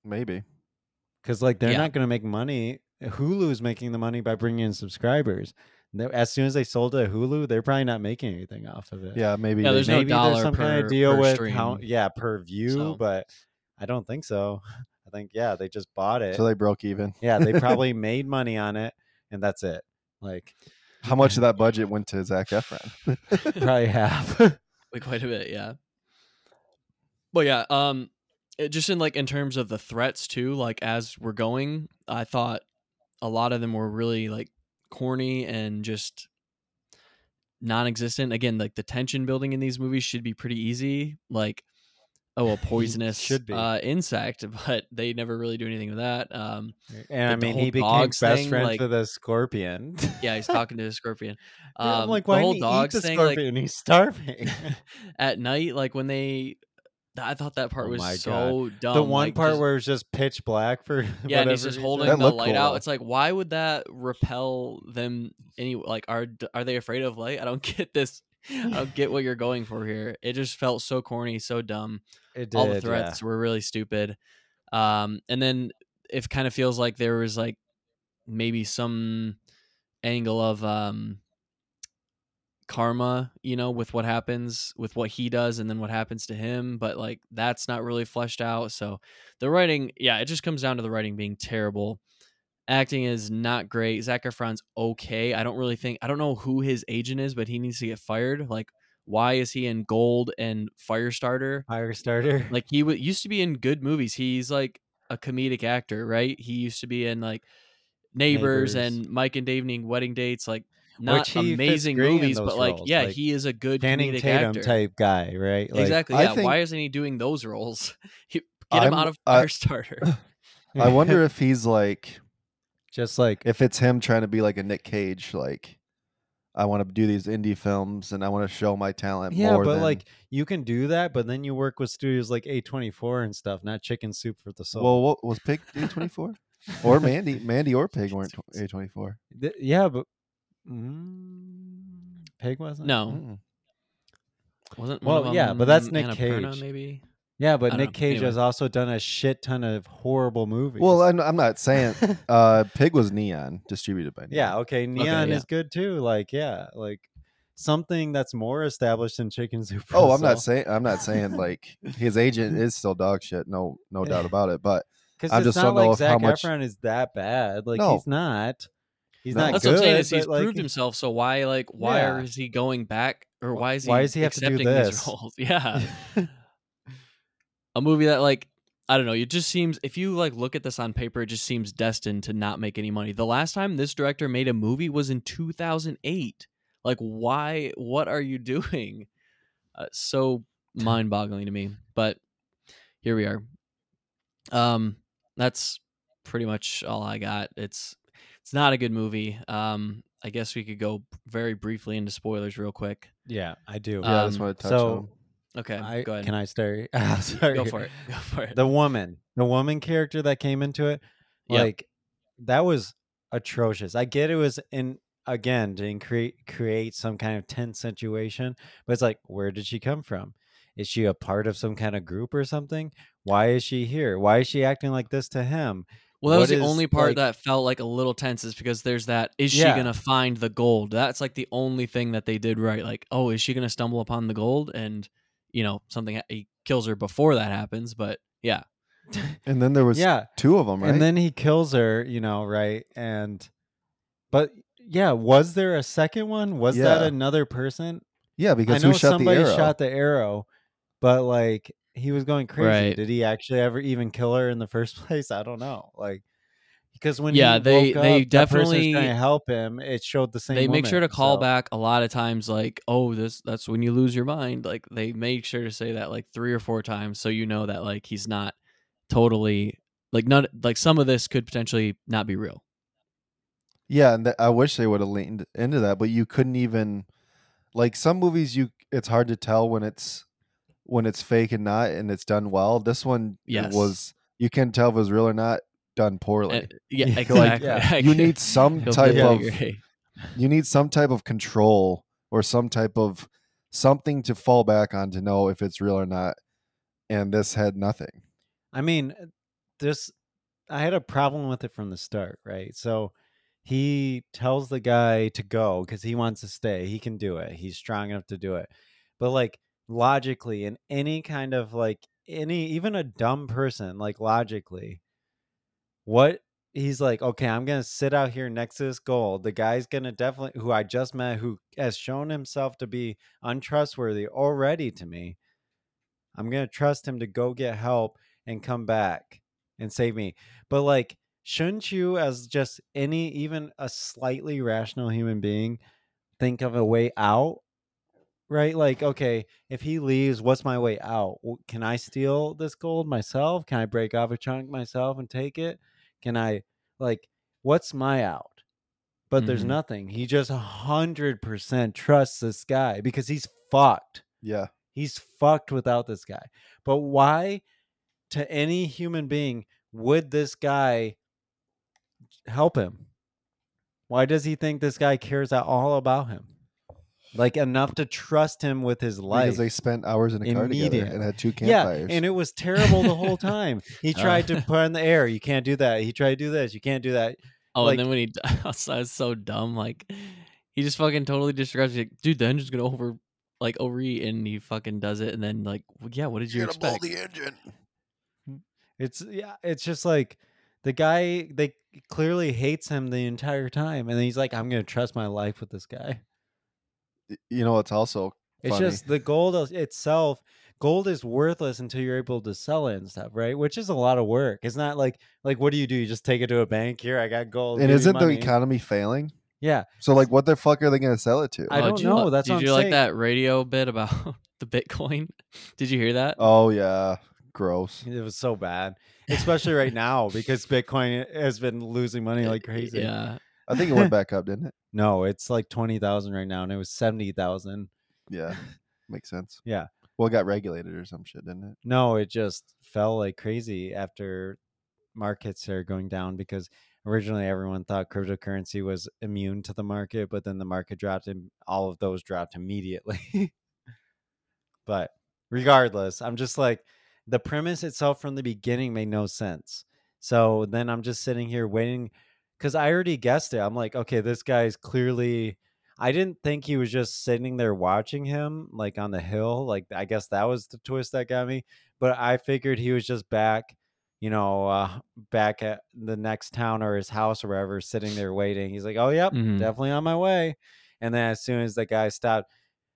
Maybe. Because like they're Yeah. not going to make money. Hulu is making the money by bringing in subscribers. As soon as they sold it to Hulu, they're probably not making anything off of it. Yeah, maybe. Yeah, they there's no maybe dollar there's some kind per- of deal per with how stream. yeah per view So- but i don't think so *laughs* i think yeah they just bought it so they broke even. yeah they probably *laughs* made money on it and that's it like How much of *laughs* that budget went to Zac Efron? probably half Like quite a bit, yeah. But yeah, um, it, just in like in terms of the threats too, like as we're going, I thought a lot of them were really like corny and just non-existent. Again, like the tension building in these movies should be pretty easy. Like, oh, a *laughs* poisonous Should be. uh, insect, *laughs* but they never really do anything with that. Um, and i the mean he became best thing, friends like- with a scorpion *laughs* yeah, he's talking to the scorpion. Um, Yeah, i'm like the why whole didn't he dogs the thing, like he's starving at night, like when they. I thought that part Oh was my so dumb. the one like, part just- where it's just pitch black for yeah, and *laughs* he's just holding the light cool, out. It's like, why would that repel them? Any like are are they afraid of light? I don't *laughs* get this. I don't get what you're going for here. It just felt so corny, so dumb. it did, All the did, threats were really stupid. Um, and then it kind of feels like there was like maybe some angle of um karma, you know, with what happens with what he does and then what happens to him, but like that's not really fleshed out. So the writing, yeah, it just comes down to the writing being terrible. Acting is not great. Zac Efron's okay. I don't really think I don't know who his agent is, but he needs to get fired. Like, why is he in Gold and Firestarter? Firestarter *laughs* Like he w- used to be in good movies. He's like a comedic actor, right? He used to be in like Neighbors, Neighbors. and Mike and Dave Need Wedding Dates, like not Which amazing movies, but like roles, yeah, like he is a good Channing comedic Tatum actor. type guy right Like, exactly. Yeah. think- Why isn't he doing those roles? *laughs* Get him I'm- out of I- Firestarter. *laughs* I wonder *laughs* if he's like, just like if it's him trying to be like a Nick Cage, like, I want to do these indie films and I want to show my talent Yeah, more but than- like you can do that, but then you work with studios like A24 and stuff, not Chicken Soup for the Soul. well, what was Pig A twenty four or Mandy? Mandy or Pig weren't A twenty four. Yeah, but mm, Pig wasn't. no, wasn't one Well, of yeah, but that's Nick Annapurna, Cage. maybe. Yeah, but Nick know. Cage Anyway. has also done a shit ton of horrible movies. Well, I'm, I'm not saying *laughs* uh, Pig was Neon, distributed by Neon. yeah, okay, Neon yeah. is good too. Like, yeah, like something that's more established than Chicken Soup. Oh, I'm not saying I'm not saying like his agent is still dog shit. No, no doubt *laughs* about it. But Because it's just not don't like if Zac how much- Efron is that bad. Like No. he's not. He's No. not That's good. what I'm saying is he's like, proved himself. So why like why Yeah. is he going back or why is he Why does he have to do accepting these this? roles? *laughs* Yeah. *laughs* a movie that like I don't know, it just seems if you like look at this on paper, it just seems destined to not make any money. The last time this director made a movie was in 2008. Like why what are you *laughs* doing? Uh, so mind-boggling to me. But here we are. Um that's pretty much all I got. It's it's not a good movie. Um I guess we could go very briefly into spoilers real quick. Yeah, I do. yeah, I just Um, want to touch so on. Okay, I, go ahead. Can I start? *laughs* Sorry. Go for it. Go for it. The woman, the woman character that came into it, Yep. like that was atrocious. I get it was in again to create create some kind of tense situation, but it's like, where did she come from? Is she a part of some kind of group or something? Why is she here? Why is she acting like this to him? Well, that was the is, only part like- that felt like a little tense is because there's that is she Yeah. going to find the gold? That's like the only thing that they did right. Like, oh, is she going to stumble upon the gold and you know, something he kills her before that happens, but yeah. *laughs* And then there was yeah, two of them, right? and then he kills her. You know, right? And but yeah, was there a second one? Was that another person? Yeah, because I know who shot the somebody arrow? shot the arrow, but like he was going crazy. Right. Did he actually ever even kill her in the first *laughs* place? I don't know. Like because when Yeah, he they- woke they up, that person's definitely- trying to help him. It showed the same. they make sure to call so- back a lot of times like oh this that's when you lose your mind like they make sure to say that like three or four times so you know that like he's not totally like not like some of this could potentially not be real Yeah, and th- I wish they would have leaned into that, but you couldn't even like some movies. You it's hard to tell when it's when it's fake and not, and it's done well. This one, Yes. was you can tell if it was real or not done poorly. Uh, yeah *laughs* Yeah, exactly like, *laughs* yeah. you need some type of agree. you need some type of control or some type of something to fall back on to know if it's real or not. And this had nothing. I mean, this I had a problem with it from the start, right? So he tells the guy to go because he wants to stay. He can do it. He's strong enough to do it. But like logically, in any kind of like any even a dumb person, like logically, what he's like, okay, I'm gonna sit out here next to this gold. The guy's gonna definitely who I just met, who has shown himself to be untrustworthy already to me. I'm gonna trust him to go get help and come back and save me. But like, shouldn't you, as just any even a slightly rational human being, think of a way out? Right? Like, okay, if he leaves, what's my way out? Can I steal this gold myself? Can I break off a chunk myself and take it? Can I like what's my out? But there's Mhm. nothing. He just a hundred percent trusts this guy because he's fucked. Yeah. He's fucked without this guy. But why, to any human being, would this guy help him? Why does he think this guy cares at all about him? Like enough to trust him with his life. Because they spent hours in a car together Immediate. and had two campfires. yeah, and it was terrible the whole *laughs* time. He Uh. tried to put in the air. You can't do that. He tried to do this. You can't do that. oh Like- and then when he that's *laughs* that's so dumb like he just fucking totally disregards like dude the engine's gonna over like overeat and he fucking does it and then like well, yeah what did you You're gonna blow expect the engine. It's yeah, it's just like the guy they clearly hates him the entire time, and then he's like, "I'm gonna trust my life with this guy." Y- You know, it's also It's funny. just the gold itself. Gold is worthless until you're able to sell it and stuff, right? Which is a lot of work. It's not like like what do you do? You just take it to a bank. Here, I got gold. and isn't the economy failing? Yeah, So like, what the fuck are they going to sell it to? I Oh, don't did you know. li- That's did what I'm you like saying. that radio bit about *laughs* the bitcoin *laughs* did you hear that oh yeah, gross. it was so bad, especially right now because Bitcoin has been losing money *laughs* like crazy. yeah I think it went back up, didn't it? *laughs* No, it's like twenty thousand right now, and it was seventy thousand. Yeah, *laughs* makes sense. Yeah. Well, it got regulated or some shit, didn't it? No, it just fell like crazy after markets are going down because originally everyone thought cryptocurrency was immune to the market, but then the market dropped and all of those dropped immediately. *laughs* but regardless, I'm just like the premise itself from the beginning made no sense. So then I'm just sitting here waiting because I already guessed it. I'm like, okay, this guy's clearly. I didn't think he was just sitting there watching him like on the hill. Like I guess that was the twist that got me. But I figured he was just back, you know, uh, back at the next town or his house or wherever, sitting there waiting. He's like, "Oh, yep, Mhm. definitely on my way." And then as soon as the guy stopped,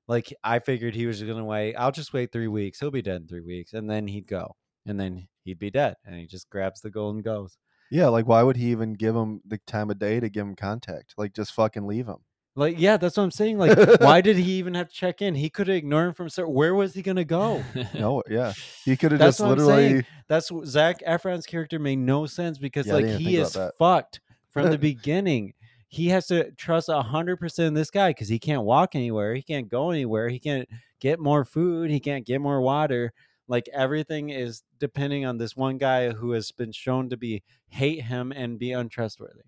like I figured he was gonna wait. I'll just wait three weeks. He'll be dead in three weeks, and then he'd go, and then he'd be dead, and he just grabs the gold and goes. Yeah, like why would he even give him the time of day to give him contact? Like just fucking leave him. Like, yeah, that's what I'm saying. Like, *laughs* why did he even have to check in? He could have ignored him from start. Where was he gonna go? No, *laughs* yeah, he could have just literally. That's what Zac Efron's character made no sense because Yeah, I like didn't he think about is that. fucked from the *laughs* beginning. He has to trust hundred percent this guy because he can't walk anywhere. He can't go anywhere. He can't get more food. He can't get more water. Like everything is depending on this one guy who has been shown to be hate him and be untrustworthy.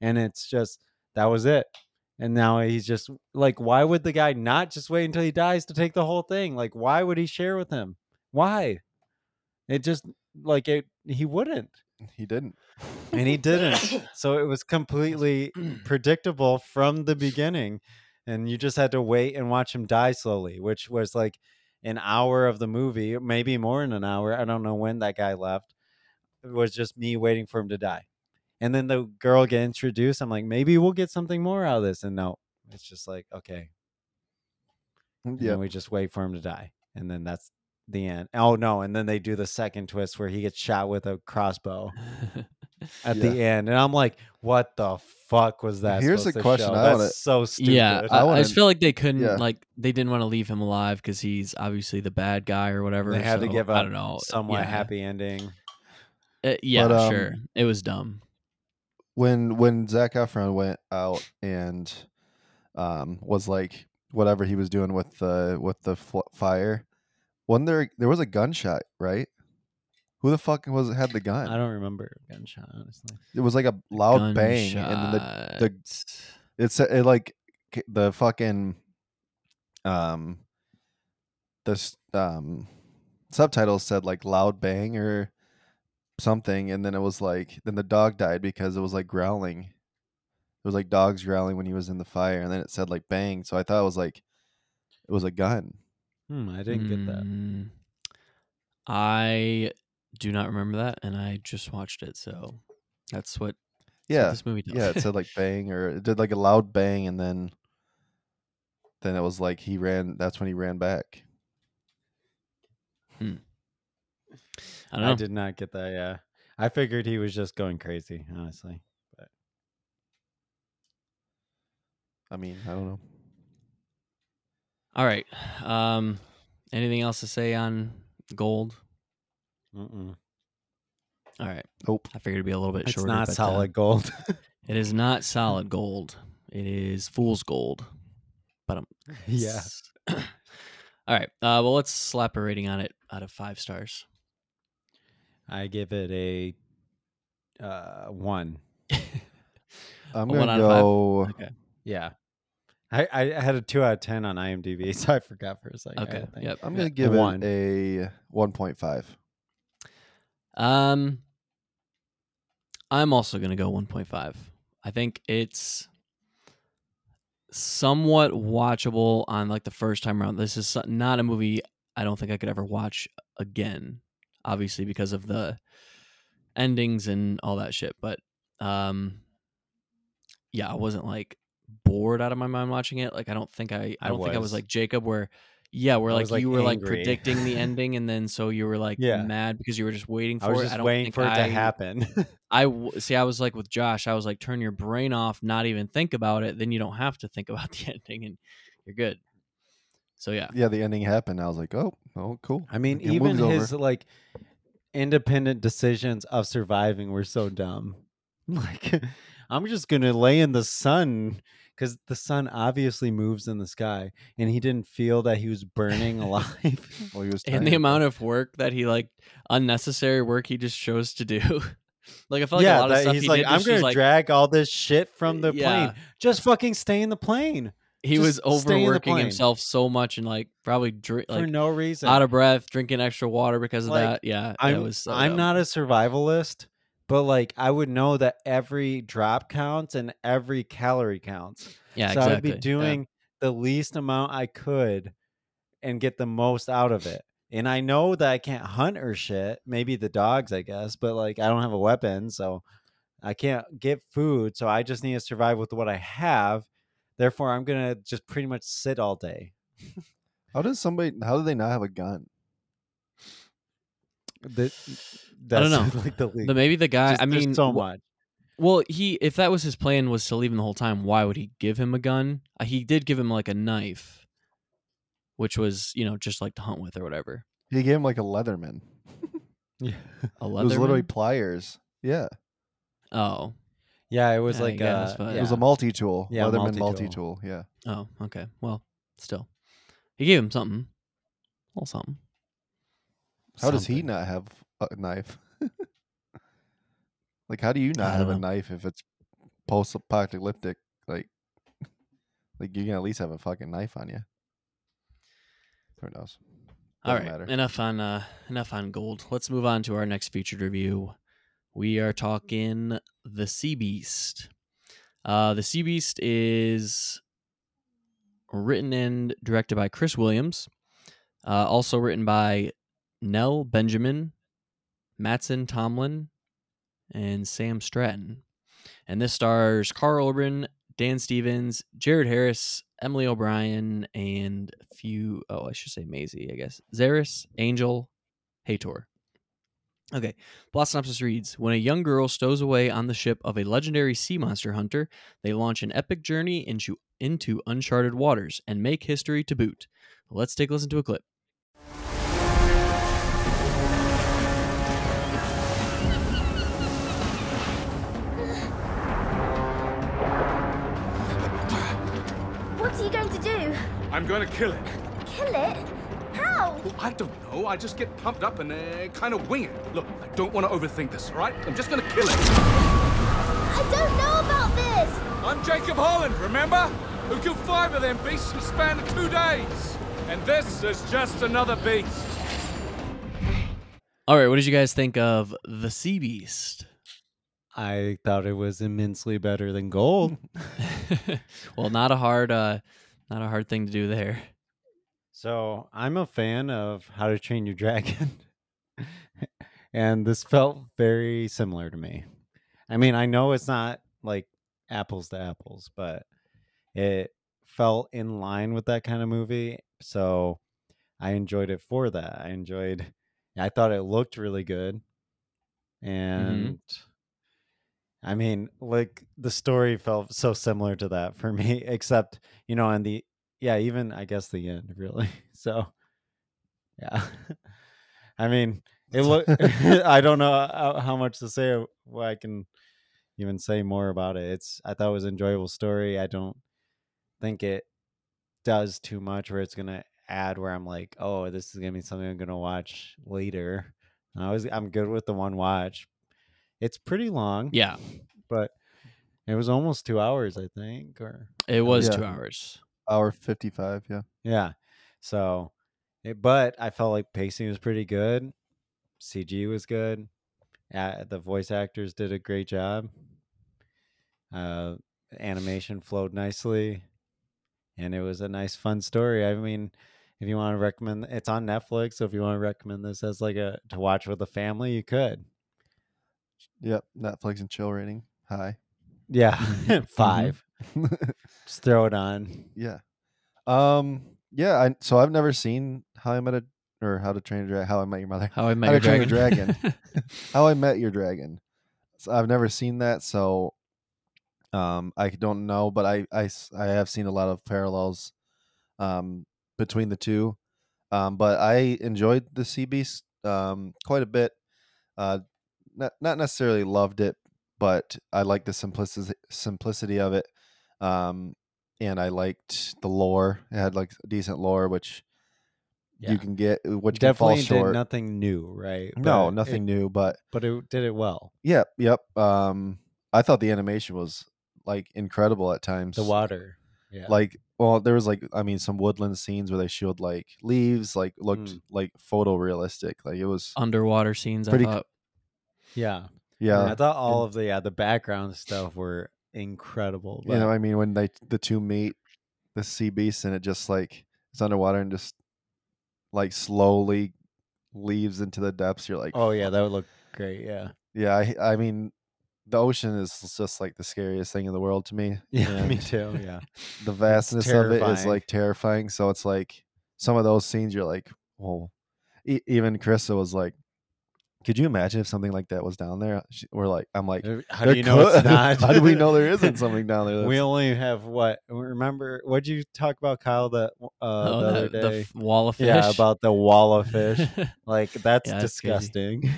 And it's just that was it. And now he's just like, why would the guy not just wait until he dies to take the whole thing? Like, why would he share with him? Why? It just like it he wouldn't. He didn't. And he didn't. *coughs* so it was completely *coughs* predictable from the beginning. And you just had to wait and watch him die slowly, which was like an hour of the movie, maybe more than an hour. I don't know when that guy left. It was just me waiting for him to die. And then the girl get introduced. I'm like, maybe we'll get something more out of this. And no, it's just like, okay. Yeah. we just wait for him to die, and then that's the end. Oh no! And then they do the second twist where he gets shot with a crossbow *laughs* at Yeah. the end, and I'm like, "What the fuck was that?" Here's supposed a to question show? I That's wanna- so stupid. yeah, I I, I wanna- just feel like they couldn't yeah. like they didn't want to leave him alive because he's obviously the bad guy or whatever. they had to give up. I don't know somewhat yeah. happy ending. Uh, yeah, But, um, sure. It was dumb. when when Zac Efron went out and um was like whatever he was doing with the with the fl- fire, wasn't there there was a gunshot right? Who the fuck was had the gun? I don't remember a gunshot honestly. It was like a loud bang, and then the the it's it like the fucking um this um subtitles said like loud bang or something and then it was like then the dog died because it was like growling it was like dogs growling when he was in the fire and then it said like bang so i thought it was like it was a gun Hmm, I didn't get that. Mm, I do not remember that, and I just watched it, so that's what, that's what yeah this movie does. yeah it said like bang or it did like a loud bang and then then it was like he ran that's when he ran back I don't know. I did not get that. Yeah, I figured he was just going crazy. Honestly, i mean i don't know All right. Um, anything else to say on Gold? Mm-mm. All right. nope I figured it'd be a little bit it's shorter. not but, uh, solid gold. *laughs* it is not solid gold. It is fool's gold. But um, yeah, *clears throat* All right. Uh, well, let's slap a rating on it out of five stars. I give it a uh, one. *laughs* i'm A gonna out go Okay. Yeah. I, I had a two out of ten on IMDb, *laughs* so I forgot for a second. Okay. had to think. Yep. i'm gonna give one. it a 1.5 Um, I'm also gonna go 1.5. I think it's somewhat watchable on like the first time around. This is not a movie I don't think I could ever watch again. Obviously, because of the endings and all that shit. But um, yeah, I wasn't like bored out of my mind watching it. Like I don't think I I I don't think I was. like Jacob where yeah, where I like, was, like, you were like angry. predicting the ending and then so you were like Yeah. mad because you were just waiting for I was it. just I don't waiting think for it I, to happen. *laughs* I w- see. I was like with Josh. I was like, turn your brain off, not even think about it. Then you don't have to think about *laughs* the ending, and you're good. So yeah, yeah the ending happened i was like oh oh cool I mean, The even movie's his like independent decisions of surviving were so dumb. *laughs* Like, I'm just gonna lay in the sun because the sun obviously moves in the sky, and he didn't feel that he was burning alive. *laughs* well he was and the amount of work that he like unnecessary work he just chose to do. *laughs* like I felt like a lot of stuff he's he like, did I'm gonna like, drag all this shit from the Yeah. plane. Just fucking stay in the plane he just was stay in the overworking himself so much and like probably drink for no reason. out of breath, drinking extra water because of Like, that. Yeah, I'm was. So I'm dumb. not a survivalist, but like I would know that every drop counts and every calorie counts. Yeah, so exactly. I'd be Yeah. doing the least amount I could and get the most out of it. And I know that I can't hunt or shit. Maybe the dogs, I guess, but like I don't have a weapon, so I can't get food. So I just need to survive with what I have. Therefore, I'm gonna just pretty much sit all day. *laughs* how does somebody how do they not have a gun The, I don't know. *laughs* Like the, least. The, maybe the guy. Just- I mean, so wh- much. Well, he if that was his plan was to leave him the whole time, why would he give him a gun? Uh, he did give him like a knife, which was you know just like to hunt with or whatever. he gave him like a leatherman Yeah. *laughs* A Leatherman. it was literally pliers yeah Oh, Yeah, it was Yeah, I like guess, uh, but- it was a multi-tool Yeah, leatherman multi-tool. multi-tool yeah oh, okay. Well, still, he gave him something, a little something. How does he not have a knife *laughs* like how do you not have don't a knife if it's post-apocalyptic like *laughs* like you can at least have a fucking knife on you who knows All Doesn't right, matter. enough on uh, enough on gold. Let's move on to our next featured review. We are talking the Sea Beast. Uh, the Sea Beast is written and directed by Chris Williams. Uh, also written by Nell Benjamin, Mattson Tomlin, and Sam Stratton. And this stars Karl Urban, Dan Stevens, Jared Harris Emily O'Brien, and a few. Oh, I should say Maisie, I guess. Zaris, Angel, Hator. Okay, plot synopsis reads When a young girl stows away on the ship of a legendary sea monster hunter, they launch an epic journey into, into uncharted waters and make history to boot. Let's take a listen to a clip. I'm going to kill it. Kill it? How? Well, I don't know. I just get pumped up and uh, kind of wing it. Look, I don't want to overthink this, all right? I'm just going to kill it. I don't know about this. I'm Jacob Holland, remember? Who killed five of them beasts in the span of two days. And this is just another beast. All right, what did you guys think of The Sea Beast? I thought it was immensely better than Gold. *laughs* well, not a hard, uh, not a hard thing to do there. So I'm a fan of How to Train Your Dragon, *laughs* and this felt very similar to me. I mean, I know it's not like apples to apples, but it felt in line with that kind of movie. So I enjoyed it for that. I enjoyed. I thought it looked really good, mm-hmm. and I mean, like the story felt so similar to that for me, *laughs* except you know, and the yeah, even I guess the end really. *laughs* So yeah, *laughs* I mean, it look. I don't know how, how much to say. Well, I can even say more about it. It's I thought it was an enjoyable story. I don't think it does too much where it's gonna add where I'm like, oh, this is gonna be something I'm gonna watch later. I was I'm good with the one watch. It's pretty long, Yeah, but it was almost two hours, I think, or it was Yeah. two hours. Hour 55, yeah. yeah. So, it, but I felt like pacing was pretty good. CG was good. Uh, the voice actors did a great job. Uh, animation flowed nicely, and it was a nice, fun story. I mean, if you want to recommend, it's on Netflix. So if you want to recommend this as like a to watch with a family, you could. Yep. Netflix and chill rating. High. Yeah, *laughs* *laughs* 5 *laughs* Just throw it on. yeah. Um. Yeah. I so I've never seen How I Met a or How to Train a Dragon. How I Met Your Mother. How I Met How Your a Dragon. How I Met Your Dragon. So I've never seen that, so um, I don't know, but I, I I have seen a lot of parallels um, between the two. Um, but I enjoyed the Sea Beast um, quite a bit. Uh, not not necessarily loved it, but I liked the simplicity simplicity of it. Um, and I liked the lore. It had like decent lore, which Yeah. you can get, which can fall Definitely did short. nothing new, right? no, But nothing it- new, but but it did it well. Yep, yep. Um, I thought the animation was like incredible at times. The water, yeah, like, well, there was like, I mean, some woodland scenes where they showed like leaves, like looked Mm. like photorealistic. Like it was, Underwater scenes. Pretty I thought. Yeah, yeah. I thought all of the yeah the background stuff were incredible. you know, I mean, when they the two meet the sea beast and it just like it's underwater and just like slowly leaves into the depths. You're like, oh yeah, that would look great. Yeah, yeah. I, I mean, the ocean is just like the scariest thing in the world to me. *laughs* yeah, me too. Yeah, *laughs* the vastness of it is like terrifying. So it's like some of those scenes you're like, well, e- even Krista was like, could you imagine if something like that was down there? She, we're like, I'm like, how do you know it's *laughs* not? how do we know there *laughs* isn't something down there? we only have what? Remember what did you talk about, Kyle? That uh, oh, the other the, the day. f- wall of fish. yeah, about the wall of fish. *laughs* like that's Yeah, that's crazy. disgusting.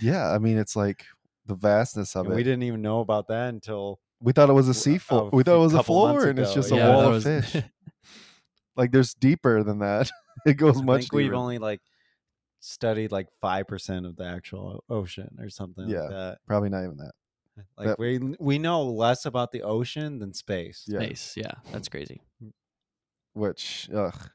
yeah, I mean, it's like the vastness of And it. we We, didn't even know about that until we thought it was a sea floor. We thought it was a floor, and it's ago, just a wall that of was- fish. Like there's deeper than that. it goes I much think we've only like studied like five percent of the actual ocean or something Yeah. like that. Probably not even that. *laughs* Like That- we we know less about the ocean than space. Yeah, Space. Yeah, that's crazy. which ugh,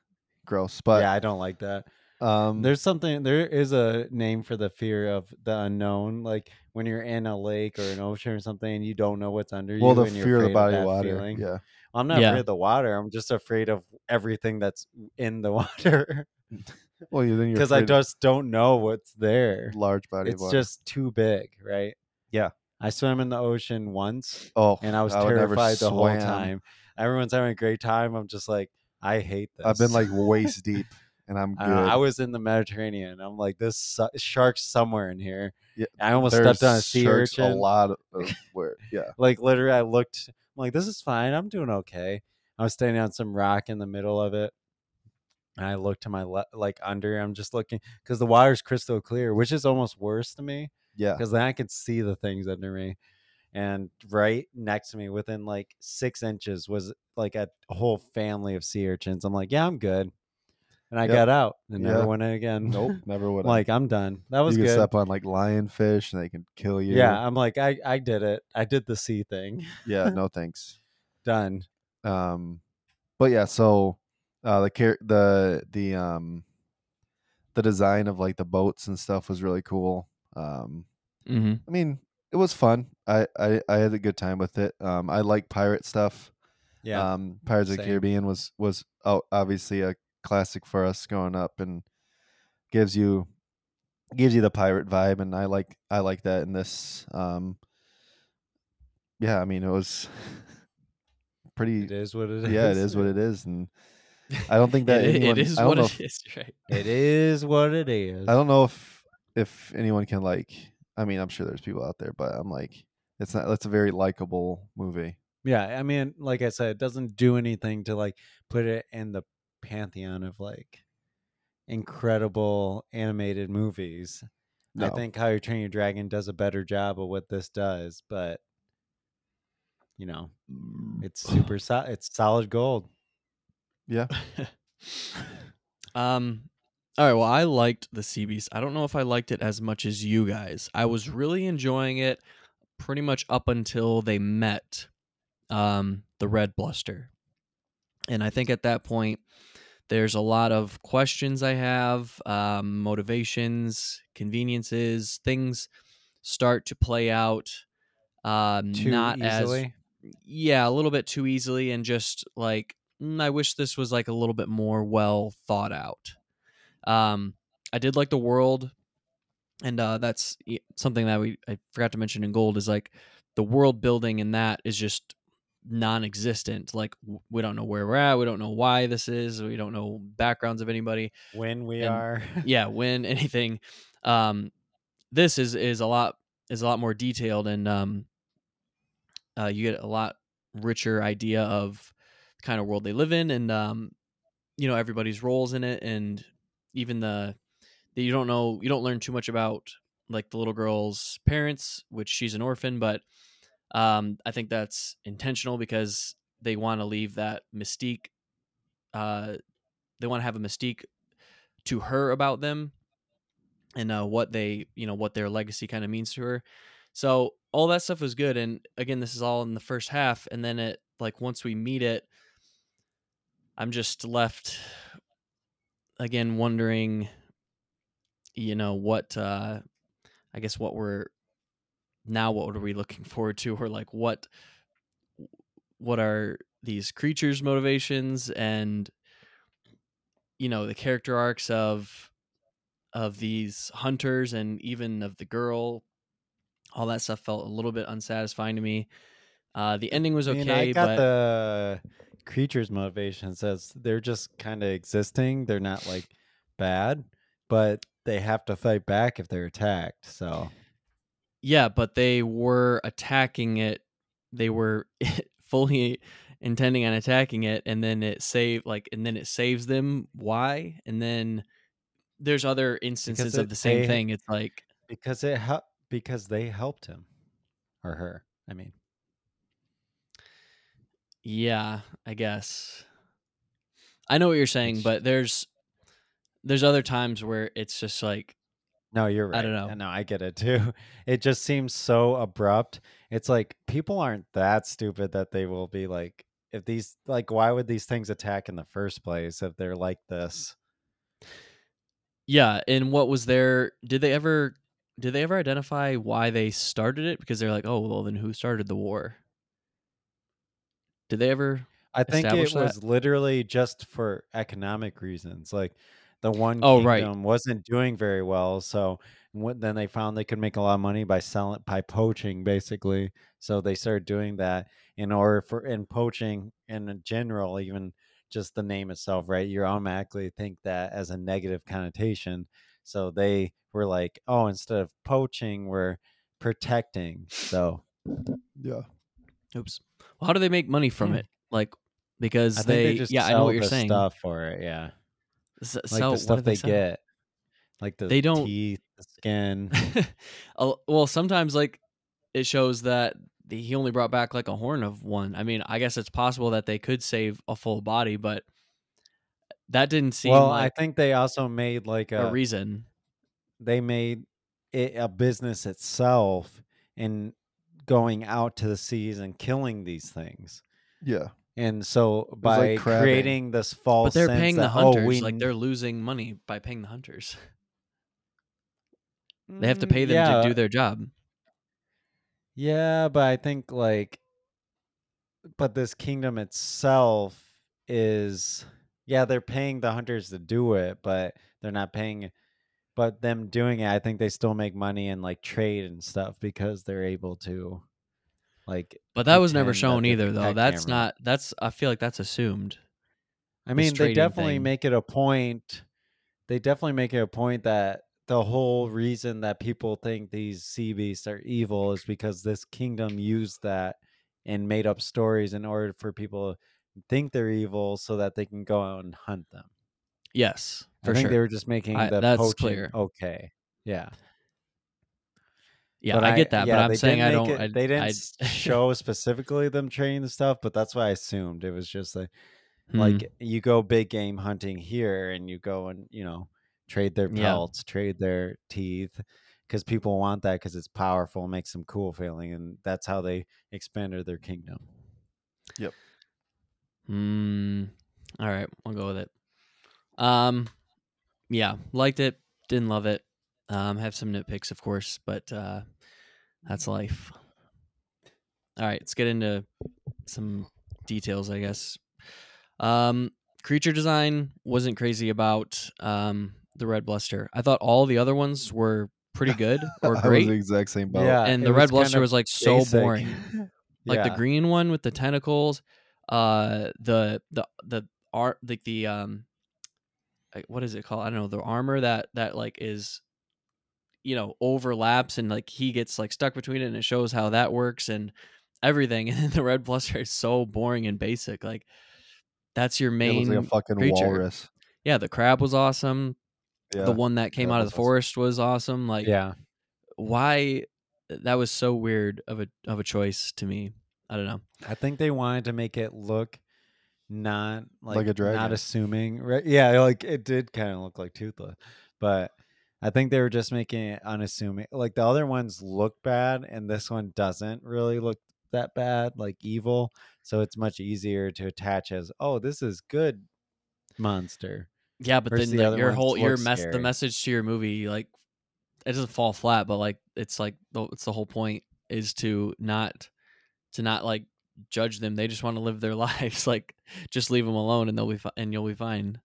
gross. But yeah, I don't like that. um, There's something. There is a name for the fear of the unknown. Like when you're in a lake or an ocean or something, and you don't know what's under well, you. the and you're fear of the body of water. feeling. Yeah. I'm not Yeah. afraid of the water. I'm just afraid of everything that's in the *laughs* water Well, you then you're because I just don't know what's there. large body of It's just too big, right? Yeah. I swam in the ocean once, Oh, and I was never terrified the whole time. Everyone's having a great time. I'm just like, I hate this. I've been like waist deep, and I'm I, good. I was in the Mediterranean. I'm like, this su- shark's somewhere in here. Yeah, I almost stepped on a sea urchin. A lot of, of *laughs* where, yeah. Like literally, I looked. I'm like, this is fine. I'm doing okay. I was standing on some rock in the middle of it, and I looked to my left, like under. I'm just looking because the water's crystal clear, which is almost worse to me Yeah. because then I could see the things under me. And right next to me, within like six inches, was like a whole family of sea urchins. I'm like, yeah, I'm good. And I Yep. got out and never went in again. Nope, *laughs* never would. Like, I'm done. That was you good. step on like lionfish, and they can kill you. Yeah, I'm like, I, I did it. I did the sea thing. yeah. *laughs* No thanks. Done. Um, but yeah, so uh, the car- the the um the design of like the boats and stuff was really cool. Um, Mm-hmm. I mean, it was fun. I I, I had a good time with it. Um, I like pirate stuff. Yeah. Um, Pirates of the. Caribbean was was o- obviously a classic for us growing up, and gives you gives you the pirate vibe, and I like I like that in this. Um, yeah, I mean it was *laughs* pretty. it is what it is. yeah, it is what it is, and I don't think *laughs* that it, anyone, it is what know it *laughs* is, right? It is what it is. I don't know if if anyone can like. I mean, I'm sure there's people out there, but I'm like, it's not. It's a very likable movie. Yeah, I mean, like I said, it doesn't do anything to like put it in the pantheon of like incredible animated movies. I think How You Train Your Dragon does a better job of what this does, but you know, mm. it's super so- it's solid gold. Yeah. *laughs* Um. All right. Well, I liked the Sea Beast. I don't know if I liked it as much as you guys. I was really enjoying it, pretty much up until they met, um, the Red Bluster, and I think at that point, there's a lot of questions I have, um, motivations, conveniences, things start to play out. Um, Too not as easily. yeah, a little bit too easily, and just like mm, I wish this was like a little bit more well thought out. Um, I did like the world, and uh, that's something that we I forgot to mention in Gold is like the world building in that is just non-existent. Like we don't know where we're at, we don't know why this is, we don't know backgrounds of anybody when we and- are *laughs* yeah when anything um this is is a lot is a lot more detailed and um uh you get a lot richer idea of kind of world they live in and um you know everybody's roles in it and even the that you don't know you don't learn too much about like the little girl's parents which she's an orphan but um i think that's intentional because they want to leave that mystique uh they want to have a mystique to her about them and uh, what they you know what their legacy kind of means to her. So all that stuff was good and again this is all in the first half and then it like once we meet it i'm just left again wondering you know what uh i guess what we're now what are we looking forward to? Or like what what are these creatures motivations and you know the character arcs of of these hunters and even of the girl? All that stuff felt a little bit unsatisfying to me. Uh the ending was okay I got but the creatures motivation says they're just kind of existing. They're not like bad, but they have to fight back if they're attacked. So yeah but they were attacking it they were *laughs* fully intending on attacking it and then it saved like and then it saves them why and then there's other instances it- of the same they- thing it's like because it hel- because they helped him or her. I mean, Yeah, I guess. I know what you're saying, but there's there's other times where it's just like no, you're right. I don't know. No, I get it too. *laughs* It just seems so abrupt. It's like people aren't that stupid that they will be like, if these like, why would these things attack in the first place if they're like this? yeah, and what was there did they ever did they ever identify why they started it because they're like, "Oh, well then who started the war?" Did they ever I think it that? was literally just for economic reasons. Like the one Oh, right. kingdom wasn't doing very well, so what, then they found they could make a lot of money by selling by poaching basically. So they started doing that in order for in poaching in general, even just the name itself, right? You automatically think that as a negative connotation. So they were like, oh, instead of poaching, we're protecting. So Yeah. Oops. Well, how do they make money from Hmm. it? Like because they, they, just yeah, I know what you're saying. stuff for it. Yeah, S- like sell- the stuff they, sell? get, like the They don't- teeth, the skin. A- *laughs* well, sometimes like it shows that the, he only brought back like a horn of one. I mean, I guess it's possible that they could save a full body, but that didn't seem well, like I think they also made like a a reason. they made it a business itself in going out to the seas and killing these things. Yeah. And so by crabbing. creating this false But they're sense paying the that, oh, hunters. we like they're losing money by paying the hunters. *laughs* They have to Mm, pay them yeah, to do their job. Yeah, but I think like but this kingdom itself is yeah, they're paying the hunters to do it, but they're not paying but them doing it, I think they still make money and like trade and stuff because they're able to like But that was never shown either, though. That's everyone. not. That's. I feel like that's assumed. I mean, they definitely thing. make it a point. They definitely make it a point that the whole reason that people think these sea beasts are evil is because this kingdom used that and made up stories in order for people to think they're evil so that they can go out and hunt them. Yes, for I think sure. they were just making I- the that's poaching clear. okay. Yeah. yeah, But I get that, yeah, but I'm saying I don't. it- I, they didn't I, s- *laughs* show specifically them trading the stuff, but that's what I assumed. It was just like Hmm. like you go big game hunting here and you go and you know trade their Yeah. pelts trade their teeth because people want that because it's powerful makes them cool feeling and that's how they expanded their kingdom Yep. Hmm. All right, I'll go with it. Um, yeah, liked it. Didn't love it. Um, have some nitpicks, of course, but uh, that's life. All right, let's get into some details, I guess. Um, creature design wasn't crazy about um the red bluster. I thought all the other ones were pretty *laughs* good or I was the great, exact same boat. Yeah, and the red was bluster was like so basic. boring. *laughs* like the green one with the tentacles uh the the the art like the um like, what is it called i don't know the armor that that like is you know overlaps and like he gets like stuck between it and it shows how that works and everything *laughs* and then the red bluster is so boring and basic like that's your It main like a fucking creature. walrus. yeah the crab was awesome Yeah. the one that came that out of the awesome. forest was awesome like yeah why that was so weird of a of a choice to me i don't know i think they wanted to make it look not like, Like a not assuming right yeah like it did kind of look like toothless but I think they were just making it unassuming. Like the other ones look bad, and this one doesn't really look that bad, like evil. So it's much easier to attach as, oh, this is good monster. Yeah, but then the like, your whole your look mess the message to your movie like it doesn't fall flat, but like it's like it's the whole point is to not to not like judge them. They just want to live their *laughs* lives. Like just leave them alone and they'll be fi- and you'll be fine.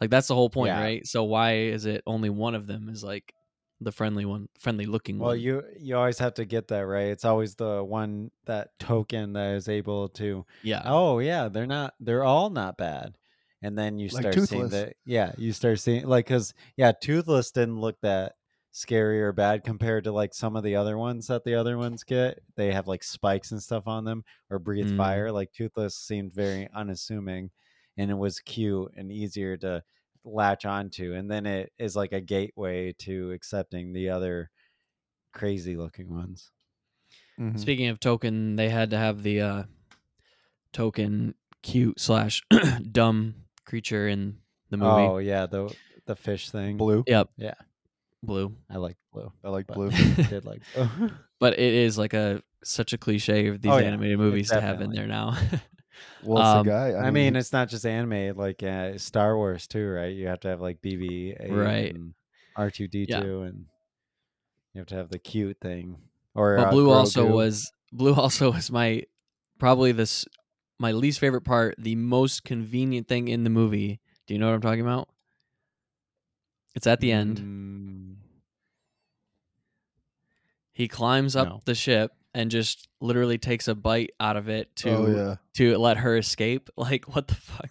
Like that's the whole point, Yeah. right? So why is it only one of them is like the friendly one, friendly looking Well, one? you you always have to get that right. It's always the one that token that is able to. yeah. Oh yeah, they're not. They're all not bad. And then you Like start seeing Toothless. that. Yeah, you start seeing like because yeah, toothless didn't look that scary or bad compared to like some of the other ones that the other ones get. They have like spikes and stuff on them or breathe Mm. fire. Like toothless seemed very unassuming, and it was cute and easier to latch onto. And then it is like a gateway to accepting the other crazy looking ones. Mhm. Speaking of token, they had to have the uh token cute slash *clears throat* dumb creature in the movie. Oh yeah, the the fish thing. Blue. Yep. Yeah. Blue. I like blue. I like but blue. *laughs* did like *laughs* blue. but it is like a such a cliche of these Oh, yeah. animated movies to have in there now. *laughs* Well, it's Um, the guy. I, mean, it's not just anime, like uh, Star Wars too, right? You have to have like BB, Right. and R two D two, and you have to have the cute thing. Or but uh, blue also was blue also was my probably this my least favorite part, the most convenient thing in the movie. Do you know what I'm talking about? It's at the end. Mm, He climbs up No. the ship and just literally takes a bite out of it to oh yeah. to let her escape. *laughs* Like what the fuck?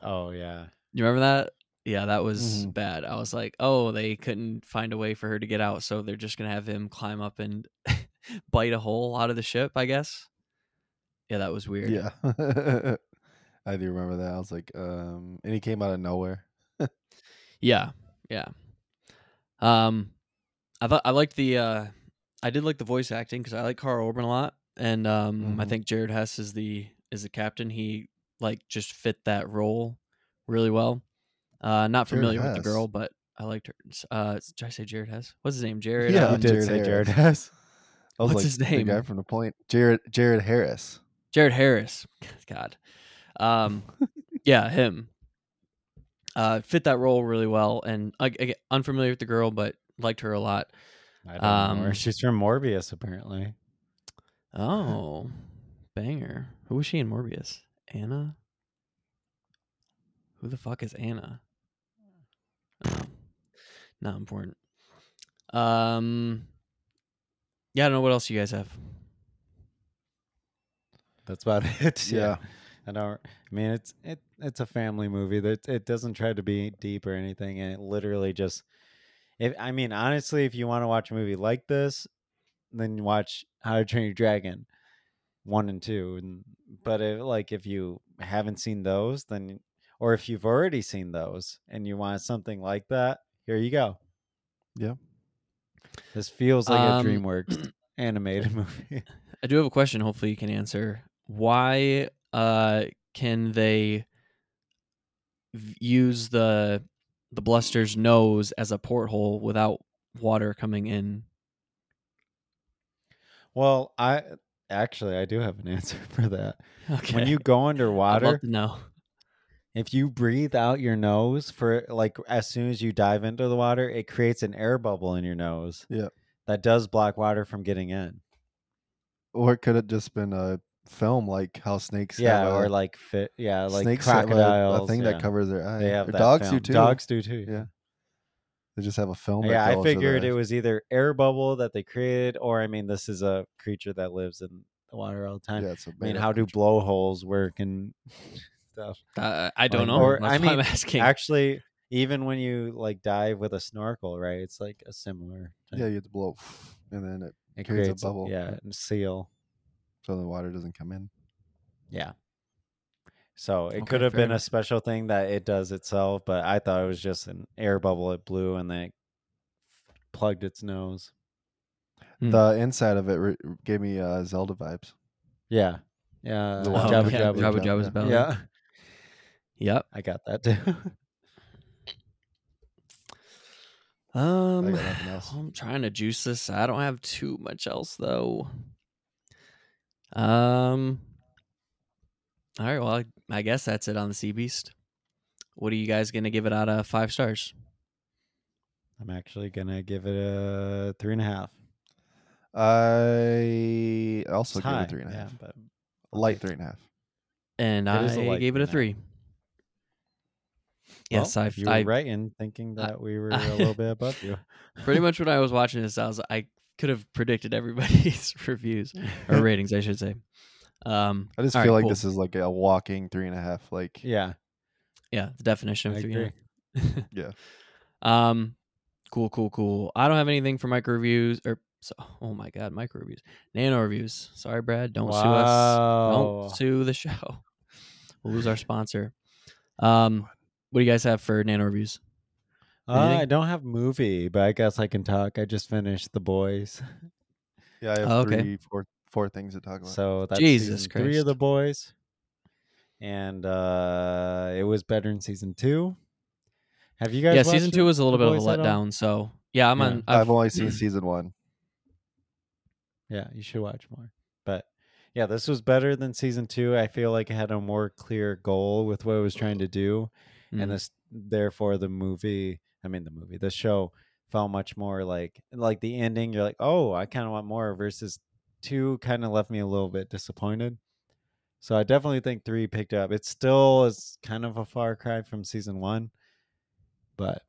Oh yeah. You remember that? Yeah, that was Mhm. bad. I was like, oh, they couldn't find a way for her to get out, so they're just gonna have him climb up and *laughs* bite a hole out of the ship. I guess. Yeah, that was weird. Yeah. *laughs* I do remember that. I was like, um, and he came out of nowhere. Yeah, yeah. Um, I thought I liked the uh, I did like the voice acting because I like Karl Urban a lot, and um, I Mhm. think Jared Hess is the is the captain. He like just fit that role really well. Uh, not Jared familiar with the girl, but I liked her. Uh, did I say Jared Hess? What's his name? Jared. Yeah, uh, you did Jared say Jared Hess. I was What's like, his The guy name? from the point, Jared Jared Harris. Jared Harris. *laughs* God. Um, yeah, him. Uh, fit that role really well, and I, I get unfamiliar with the girl, but liked her a lot. I don't know. Um, She's from Morbius, apparently. Oh, banger. Who was she in Morbius? Anna? Who the fuck is Anna? Oh, not important. Um, yeah, I don't know what else you guys have. That's about *laughs* it. Yeah. I don't. I mean, it's it it's a family movie that it doesn't try to be deep or anything, and it literally just. If I mean, honestly, if you want to watch a movie like this, then you watch How to Train Your Dragon, one and two. And but if, like if you haven't seen those, then or if you've already seen those and you want something like that, here you go. Yeah. This feels like Um, a DreamWorks *clears throat* animated *laughs* movie. I do have a question. Hopefully, you can answer. Why uh can they use the the bluster's nose as a porthole without water coming in? Well, I actually I do have an *laughs* answer for that. Okay. When you go underwater, no. *laughs* if you breathe out your nose for like as soon as you dive into the water, it creates an air bubble in your nose. Yeah. That does block water from getting in. Or could it just been a film like how snakes yeah, have a, or like fit yeah, like snakes have a- a, thing yeah. that covers their eye. they have that dogs film. do too. Dogs do too. Yeah. They just have a film. Yeah, I figured it was either air bubble that they created, or I mean, this is a creature that lives in the water all the time. Yeah, it's a I mean, made-up how do creature. blowholes work and *laughs* stuff? Uh, I don't Like, know. or- I why I'm mean, asking. Actually, even when you like dive with a snorkel, right? It's like a similar. Thing. Yeah, you have to blow, and then it it creates a creates bubble. Yeah, and seal. So the water doesn't come in. Yeah. So it Okay, could have fair been a special thing that it does itself, but I thought it was just an air bubble it blew and then it plugged its nose. Hmm. The inside of it re- gave me uh, Zelda vibes. Yeah. Yeah. The Oh, water. Jabba yeah, Jabba. Jabba Jabba, Jabba's yeah. belly. Yeah. Yep. I got that too. *laughs* Um, got nothing else. I'm trying to juice this. I don't have too much else though. Um. All right. Well, I, I guess that's it on the Sea Beast. What are you guys gonna give it out of five stars? I'm actually gonna give it a three and a half. I also gave it three and a yeah, half. but A light three and a half. And It I gave it a three three. Yes, well, I you were I right in thinking I- that we *laughs* were a little bit above you. pretty much when I was watching this, I was I could have predicted everybody's *laughs* reviews or *laughs* ratings, I should say. Um, I just feel right, like cool. this is like a walking three and a half. Like Yeah, yeah, the definition I of three. agree. *laughs* Yeah. Um, cool, cool, cool. I don't have anything for micro reviews or so. Oh my god, micro reviews, nano reviews. Sorry, Brad. Don't sue us. Don't sue the show. We'll lose our sponsor. Um, what do you guys have for nano reviews? Uh, I don't have movie, but I guess I can talk. I just finished The Boys, *laughs* yeah, I have Oh, okay. three, four, four things to talk about. so that's Jesus season three of The Boys, and uh it was better in season two. Have you guys? Yeah, season two was a little bit of a Boys at all? letdown. So yeah, I'm Yeah. on. I've, I've, only seen *clears throat* season one. Yeah, you should watch more. But yeah, this was better than season two. I feel like it had a more clear goal with what it was trying to do. Mm. And this therefore the movie I mean the movie, the show felt much more like like the ending, you're like, Oh, I kinda want more versus two kind of left me a little bit disappointed. So I definitely think three picked up. It still is kind of a far cry from season one, but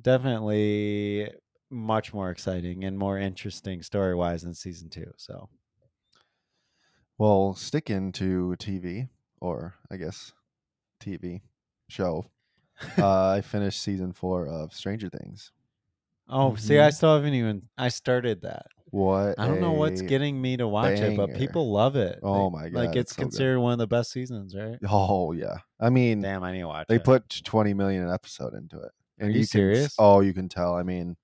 definitely much more exciting and more interesting story wise in season two. So Well, stick into TV, or I guess TV show. *laughs* uh, I finished season four of Stranger Things. Oh, see, I Mhm. still haven't even. I started that. What I don't know what's getting me to watch it, but people love it. Oh They- my Like God, it's it's so considered one of the best seasons, right? Oh yeah, I mean, Damn, I need to watch they it. put 20 million an episode into it, and you can s- serious? oh, you can tell. I mean,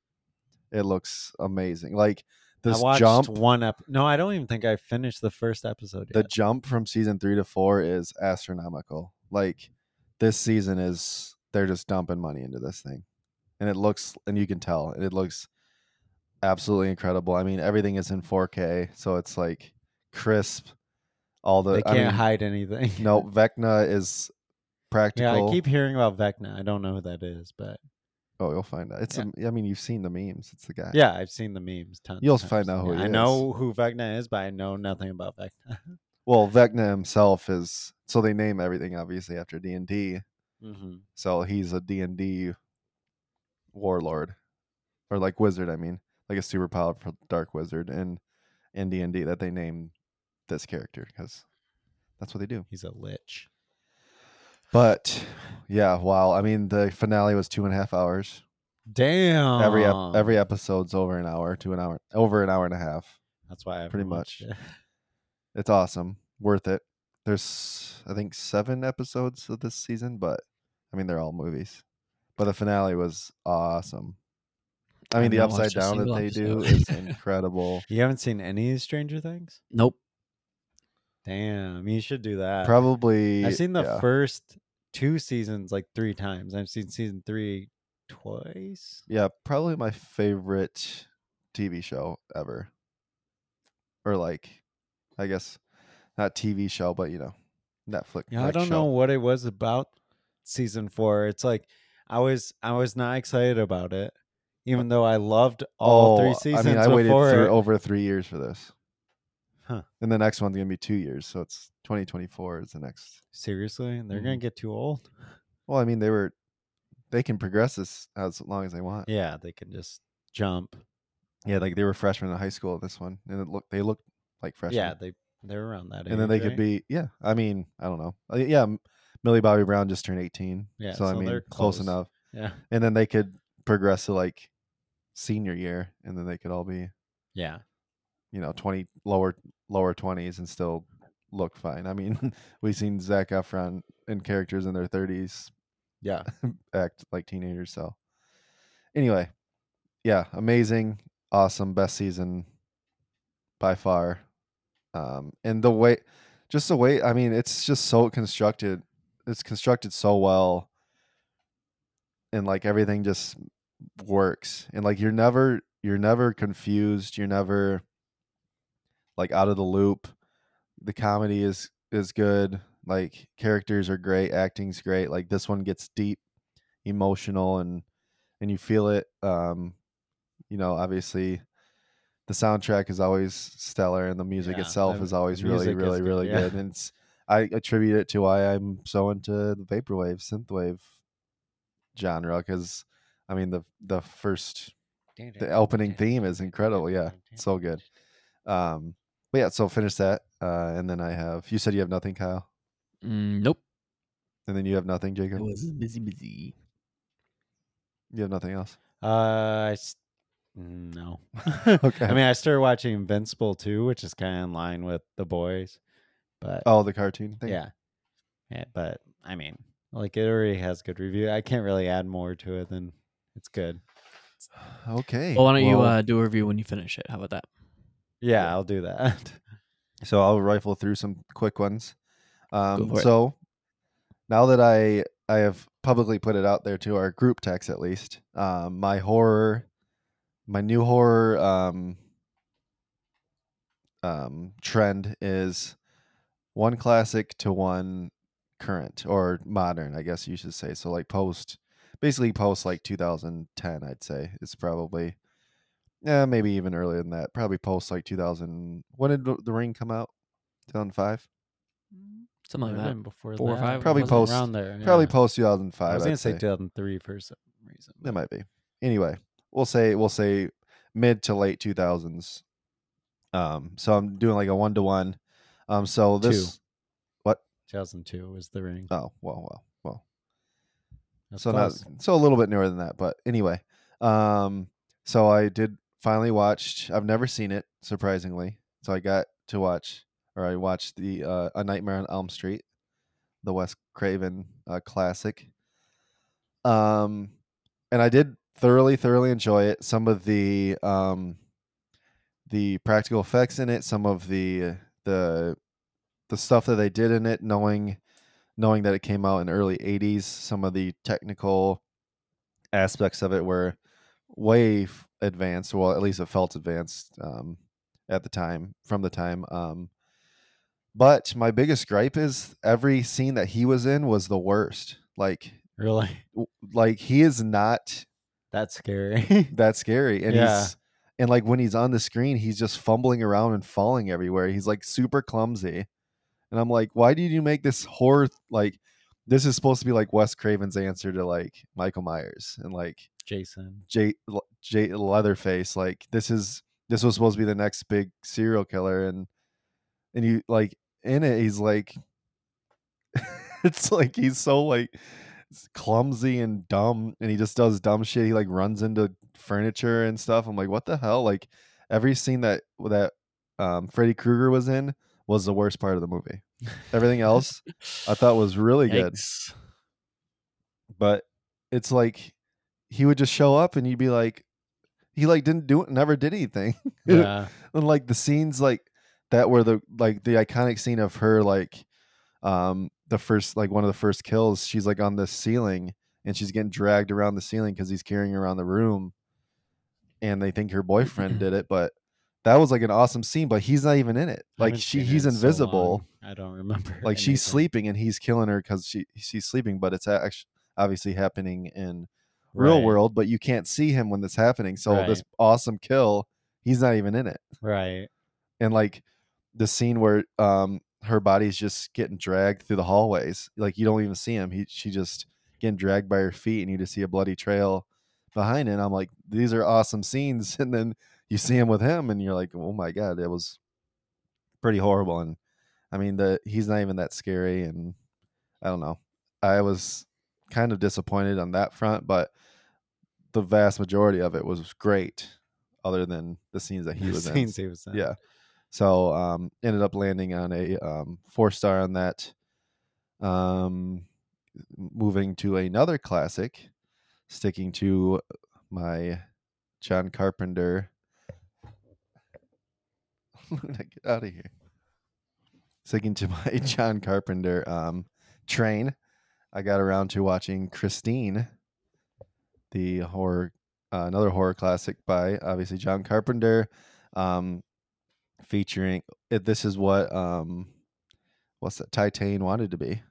it looks amazing. Like this I watched jump, one ep. No, I don't even think I finished the first episode Yet. the jump from season three to four is astronomical. Like this season is they're just dumping money into this thing, and it looks and you can tell it looks absolutely incredible. I mean, everything is in 4K, so it's like crisp. All the they can't mean, hide anything. No, *laughs* Vecna is practical. yeah, I keep hearing about Vecna. I don't know who that is, but Oh, you'll find out. It's Yeah. a, I mean, you've seen the memes. It's the guy. yeah, I've seen the memes. Tons. You'll find out who Yeah, I is. know who Vecna is, but I know nothing about Vecna. *laughs* Well, Vecna himself is so they name everything obviously after D and D. hmm So he's a D and D warlord, or like wizard. I mean, like a super powerful dark wizard in in D and D that they name this character because that's what they do. He's a lich. But yeah, wow. I mean, the finale was two and a half hours. Damn. Every ep- every episode's over an hour to an hour, over an hour and a half. That's why I pretty much. it. *laughs* It's awesome, worth it. There's I think seven episodes of this season, but I mean they're all movies. But the finale was awesome. I mean I've the upside down that single they do is *laughs* incredible. You haven't seen any Stranger Things? Nope. Damn, you should do that. Probably I've seen the yeah. first two seasons like three times. I've seen season three twice. Yeah, probably my favorite TV show ever. Or like I guess not TV show, but you know, Netflix. Yeah, I don't show. know what it was about season four. It's like I was I was not excited about it, even though I loved all three Oh, seasons. I mean, I waited before over three years for this. Huh. And the next one's gonna be two years, so it's 2024 is the next. Seriously, they're gonna Mhm. get too old. Well, I mean, they were, they can progress this as long as they want. Yeah, they can just jump. Yeah, like they were freshmen in high school at this one, and it looked they looked like freshmen. Yeah, they they're around that age. and then they right? could be yeah. I mean, I don't know. Uh, Yeah, Millie Bobby Brown just turned 18. Yeah, so, I mean, close close. enough. Yeah, And then they could progress to like senior year, and then they could all be yeah. you know 20 lower lower 20s and still look fine. I mean, *laughs* we've seen Zac Efron in characters in their 30s Yeah. *laughs* act like teenagers. So, anyway, yeah, amazing, awesome, best season by far. Um, and the way, just the way, I mean, it's just so constructed. It's constructed so well, and like everything just works. And like you're never, you're never confused. You're never like out of the loop. The comedy is is good. Like characters are great, acting's great. Like this one gets deep, emotional, and and you feel it. Um, you know, obviously, the soundtrack is always stellar, and the music Yeah, itself the is always really, really, good, really yeah. good. And *laughs* it's I attribute it to why I'm so into the vaporwave, synthwave genre because I mean the the first the opening theme is incredible. Yeah, so good. Um, but yeah, so finish that, uh, and then I have. You said you have nothing, Kyle, Mm, nope. and then you have nothing, I Jacob. was busy, busy. You have nothing else. Uh, I s- no. *laughs* *laughs* Okay. I mean, I started watching Invincible too, which is kind of in line with the boys, but Oh, the cartoon thing. yeah, yeah. But I mean, like it already has good review. I can't really add more to it than it's good. Okay. Well, why don't you uh, do a review when you finish it? How about that? Yeah, I'll do that. *laughs* So I'll rifle through some quick ones. Um, for it. so now that I I have publicly put it out there to our group text at least, um, my horror, my new horror um, um, trend is one classic to one current or modern, I guess you should say. So like post, basically post like 2010, I'd say it's probably. Yeah, maybe even earlier than that. Probably post like 2000. When did The The Ring come out? 2005. Something like that. before Four or that. five, Probably post- around there. Probably yeah. post 2005. I was I'd gonna say say. 2003 for some reason. It might be. Anyway, we'll say we'll say mid to late 2000s. Um, so I'm doing like a one to one. Um, so this Two. what? 2002 was the ring. Oh well, well, well. That's so not so a little bit newer than that, but anyway. Um, so I did finally watched. I've never seen it, surprisingly. So I got to watch, or I watched the uh, A Nightmare on Elm Street, the Wes Craven uh, classic. Um, and I did thoroughly, thoroughly enjoy it. Some of the um, the practical effects in it, some of the the the stuff that they did in it, knowing knowing that it came out in early 80s some of the technical aspects of it were way advanced well at least it felt advanced um, at the time from the time um, but my biggest gripe is every scene that he was in was the worst like Really? like he is not That's scary. *laughs* that scary and Yeah. he's and like when he's on the screen he's just fumbling around and falling everywhere. He's like super clumsy. And i'm like why did you make this horror like this is supposed to be like wes craven's answer to like michael myers and like Jason. jay, jay leatherface like this is this was supposed to be the next big serial killer and and you like in it he's like *laughs* it's like he's so like clumsy and dumb and he just does dumb shit. He like runs into furniture and stuff i'm like what the hell? Like every scene that that um freddy krueger was in was the worst part of the movie. Everything else i thought was really good. Yikes. but it's like he would just show up and you'd be like he like didn't do it never did anything. *laughs* Yeah. and like the scenes like that were the like the iconic scene of her like um the first like one of the first kills she's like on the ceiling and she's getting dragged around the ceiling because he's carrying her around the room and they think her boyfriend did *clears throat* it but that was like an awesome scene but he's not even in it. Like she he's in so invisible. I don't remember. like *laughs* she's sleeping and he's killing her because she she's sleeping but it's actually obviously happening in real Right, world but you can't see him when this happening so this awesome kill he's not even in it. Right. and like the scene where um her body's just getting dragged through the hallways like you don't even see him he she just getting dragged by her feet and you just see a bloody trail behind it and i'm like these are awesome scenes *laughs* and then you see him with him and you're like oh my god it was pretty horrible and i mean the he's not even that scary and i don't know i was kind of disappointed on that front but the vast majority of it was great other than the scenes that *laughs* he The was in he was in. yeah. So um ended up landing on a um four star on that. Um moving to another classic, sticking to my John Carpenter. *laughs* get out of here. Sticking to my *laughs* John Carpenter um train. I got around to watching Christine, the horror uh, another horror classic by obviously John Carpenter. Um featuring it, this is what um what's that Titane wanted to be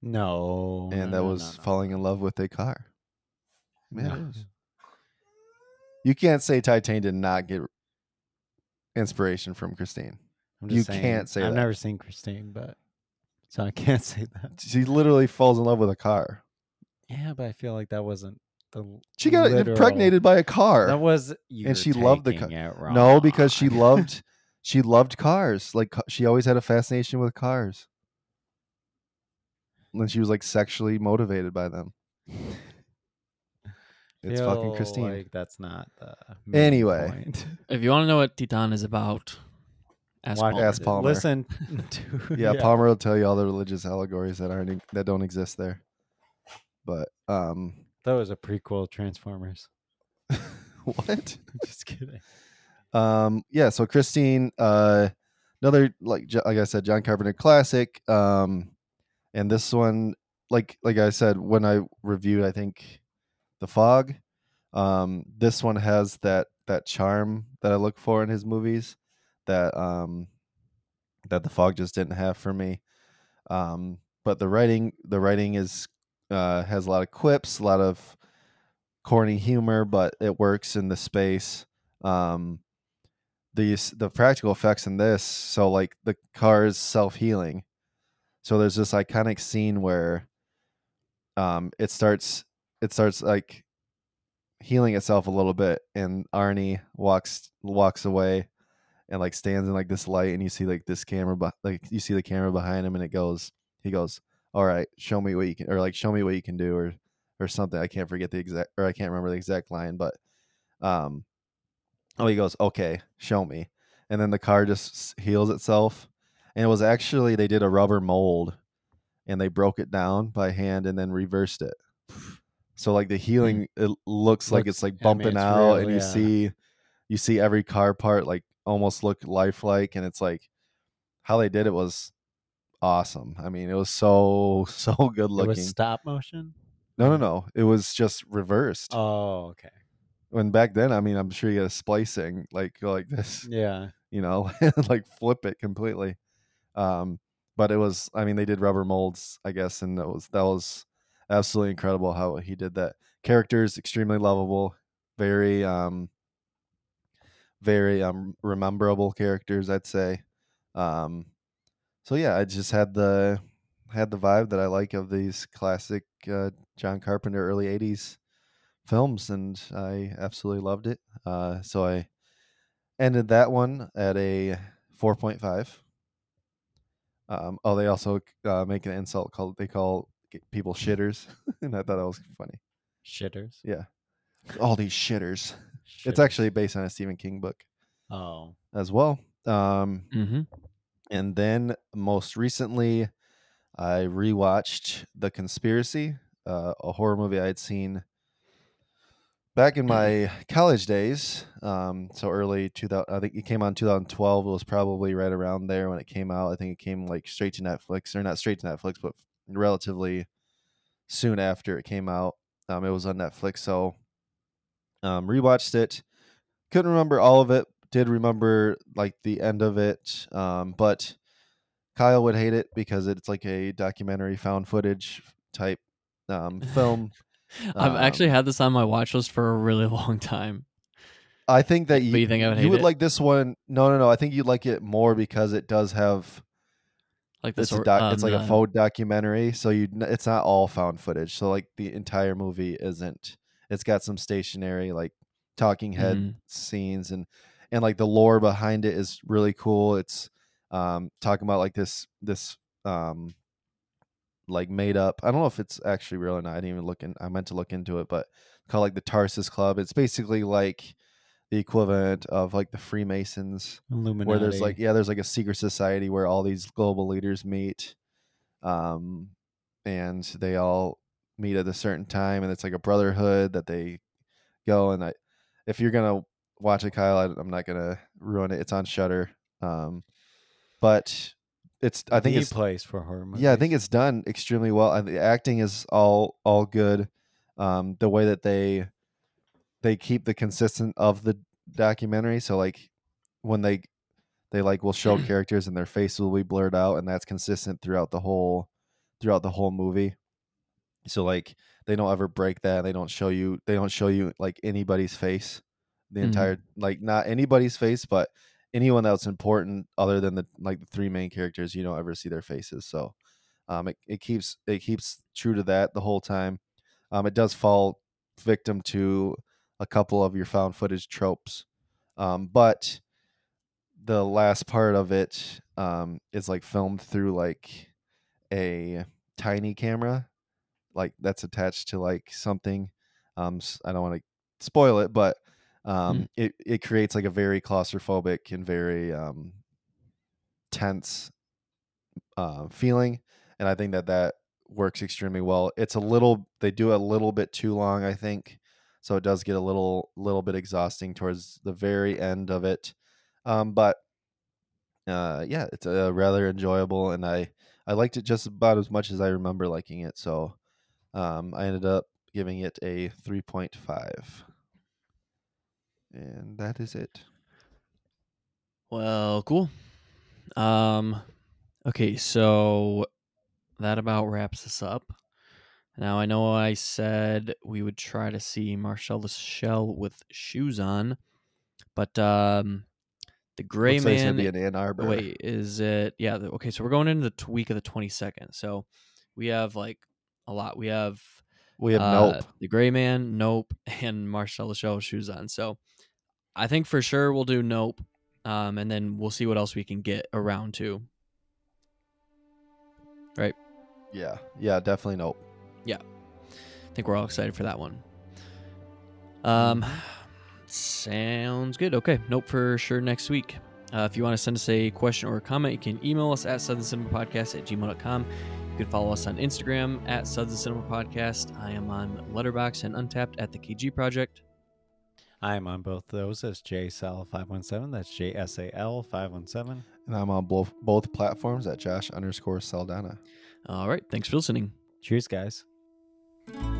No. and no, that was no, no. falling in love with a car yeah it is. you can't say Titane did not get inspiration from Christine I'm you saying, can't say I've that. never seen Christine, but so I *laughs* can't say that. she literally falls in love with a car Yeah, but I feel like that wasn't the. she got literal- impregnated by a car That was you. she loved the co- no because she *laughs* loved she loved cars like she always had a fascination with cars and she was like sexually motivated by them *laughs* it's fucking Christine Like that's not the main Anyway. point. *laughs* If you want to know what Titane is about, ask Watch- Palmer. Ask Palmer. Listen *laughs* to yeah, Palmer will tell you all the religious allegories that aren't in- that don't exist there. But um, That was a prequel Transformers. *laughs* what? Just kidding. Um, yeah. So Christine, uh, another like Jo- like I said, John Carpenter classic. Um, and this one, like like I said when I reviewed, I think the Fog. Um, this one has that that charm that I look for in his movies that um that the Fog just didn't have for me. Um, but the writing the writing is uh has a lot of quips, a lot of corny humor, but it works in the space. Um, these the practical effects in this, so like the car is self healing. So there's this iconic scene where um it starts it starts like healing itself a little bit, and Arnie walks walks away, and like stands in like this light, and you see like this camera, but like you see the camera behind him, and it goes, he goes, "All right, show me what you can," or like show me what you can do, or or something. I can't forget the exact, or I can't remember the exact line, but um, oh, he goes, "Okay, show me," and then the car just heals itself, and it was actually they did a rubber mold, and they broke it down by hand and then reversed it. So like the healing, it looks like it's like I mean, bumping it's out, real, and you yeah. see, you see every car part like almost look lifelike, and it's like how they did it was awesome. I mean, it was so *laughs* so good It looking. was stop motion. no, no, no, it was just reversed. Oh, okay. When back then, I mean, I'm sure you had a splicing like like this, Yeah. you know, *laughs* like flip it completely. Um, but it was, I mean, they did rubber molds, I guess, and that was that was absolutely incredible how he did that. Characters extremely lovable, very um, very um rememberable characters, I'd say. Um, so yeah, I just had the had the vibe that I like of these classic uh, John Carpenter early '80s films, and I absolutely loved it. Uh, so I ended that one at a 4.5. Um, oh, they also uh, make an insult called they call people shitters, *laughs* and I thought that was funny. Shitters. Yeah, all these shitters. It's actually based on a Stephen King book Oh. as well. Um, Mm-hmm. and then most recently, I rewatched The Conspiracy, uh, a horror movie I had seen back in my college days. Um, so early 2000, I think it came on 2012. It was probably right around there when it came out. I think it came like straight to Netflix, or not straight to Netflix, but relatively soon after it came out. Um, it was on Netflix, so um, rewatched it. Couldn't remember all of it. Did remember like the end of it, um, but Kyle would hate it because it's like a documentary found footage type um, film. *laughs* I've actually Um, had this on my watch list for a really *laughs* long time. I think that you, But you think I would you would it? like this one. No, no, no. I think you'd like it more because it does have Like this, it's a doc, it's like a faux documentary. So you, it's not all found footage. So like the entire movie isn't. It's got some stationary like talking head Mhm. scenes and and like the lore behind it is really cool. It's um talking about like this this um like made up. I don't know if it's actually real or not. I didn't even look in. I meant to look into it, but called like the Tarsus Club. It's basically like the equivalent of like the Freemasons Illuminati. where there's like yeah there's like a secret society where all these global leaders meet um and they all meet at a certain time and it's like a brotherhood that they go and i if you're gonna watch it kyle I, i'm not gonna ruin it it's on Shudder um but it's i think the it's place for horror movies. yeah i think it's done extremely well and the acting is all all good um the way that they they keep the consistent of the documentary so like when they they like will show *clears throat* characters and their face will be blurred out and that's consistent throughout the whole throughout the whole movie so like they don't ever break that they don't show you they don't show you like anybody's face the Mhm. entire like not anybody's face but anyone that's important other than the like the three main characters you don't ever see their faces so um it, it keeps it keeps true to that the whole time um it does fall victim to a couple of your found footage tropes um but the last part of it um is like filmed through like a tiny camera like that's attached to like something um i don't want to spoil it but um it, it creates like a very claustrophobic and very um tense uh, feeling and i think that that works extremely well. It's a little they do a little bit too long i think so it does get a little little bit exhausting towards the very end of it um but uh yeah it's uh, rather enjoyable and i i liked it just about as much as i remember liking it so um i ended up giving it a 3.5 and that is it Well, cool. Um, okay, so that about wraps us up. Now I know I said we would try to see Marcel the Shell with shoes on, but um, the Gray Looks like Man. be in Ann Arbor. *laughs* Wait, is it? Yeah. the- Okay, so we're going into the t- week of the twenty second. So we have like a lot. We have We have uh, Nope. The Gray Man, Nope, *laughs* and Marcel Show shoes on. So I think for sure we'll do Nope. Um, and then we'll see what else we can get around to. Right? Yeah, yeah, definitely Nope. I think we're all excited for that one. Um, sounds good. Okay, nope for sure next week. Uh, if you want to send us a question or a comment, you can email us at Southern Cinema Podcast at gmail.com. You can follow us on Instagram at Southern Cinema Podcast. I am on Letterboxd and Untappd at the KG Project. I am on both those as JSAL517. That's JSAL517. And I'm on both both platforms at Josh underscore Saldana. All right, thanks for listening. Cheers, guys. Bye.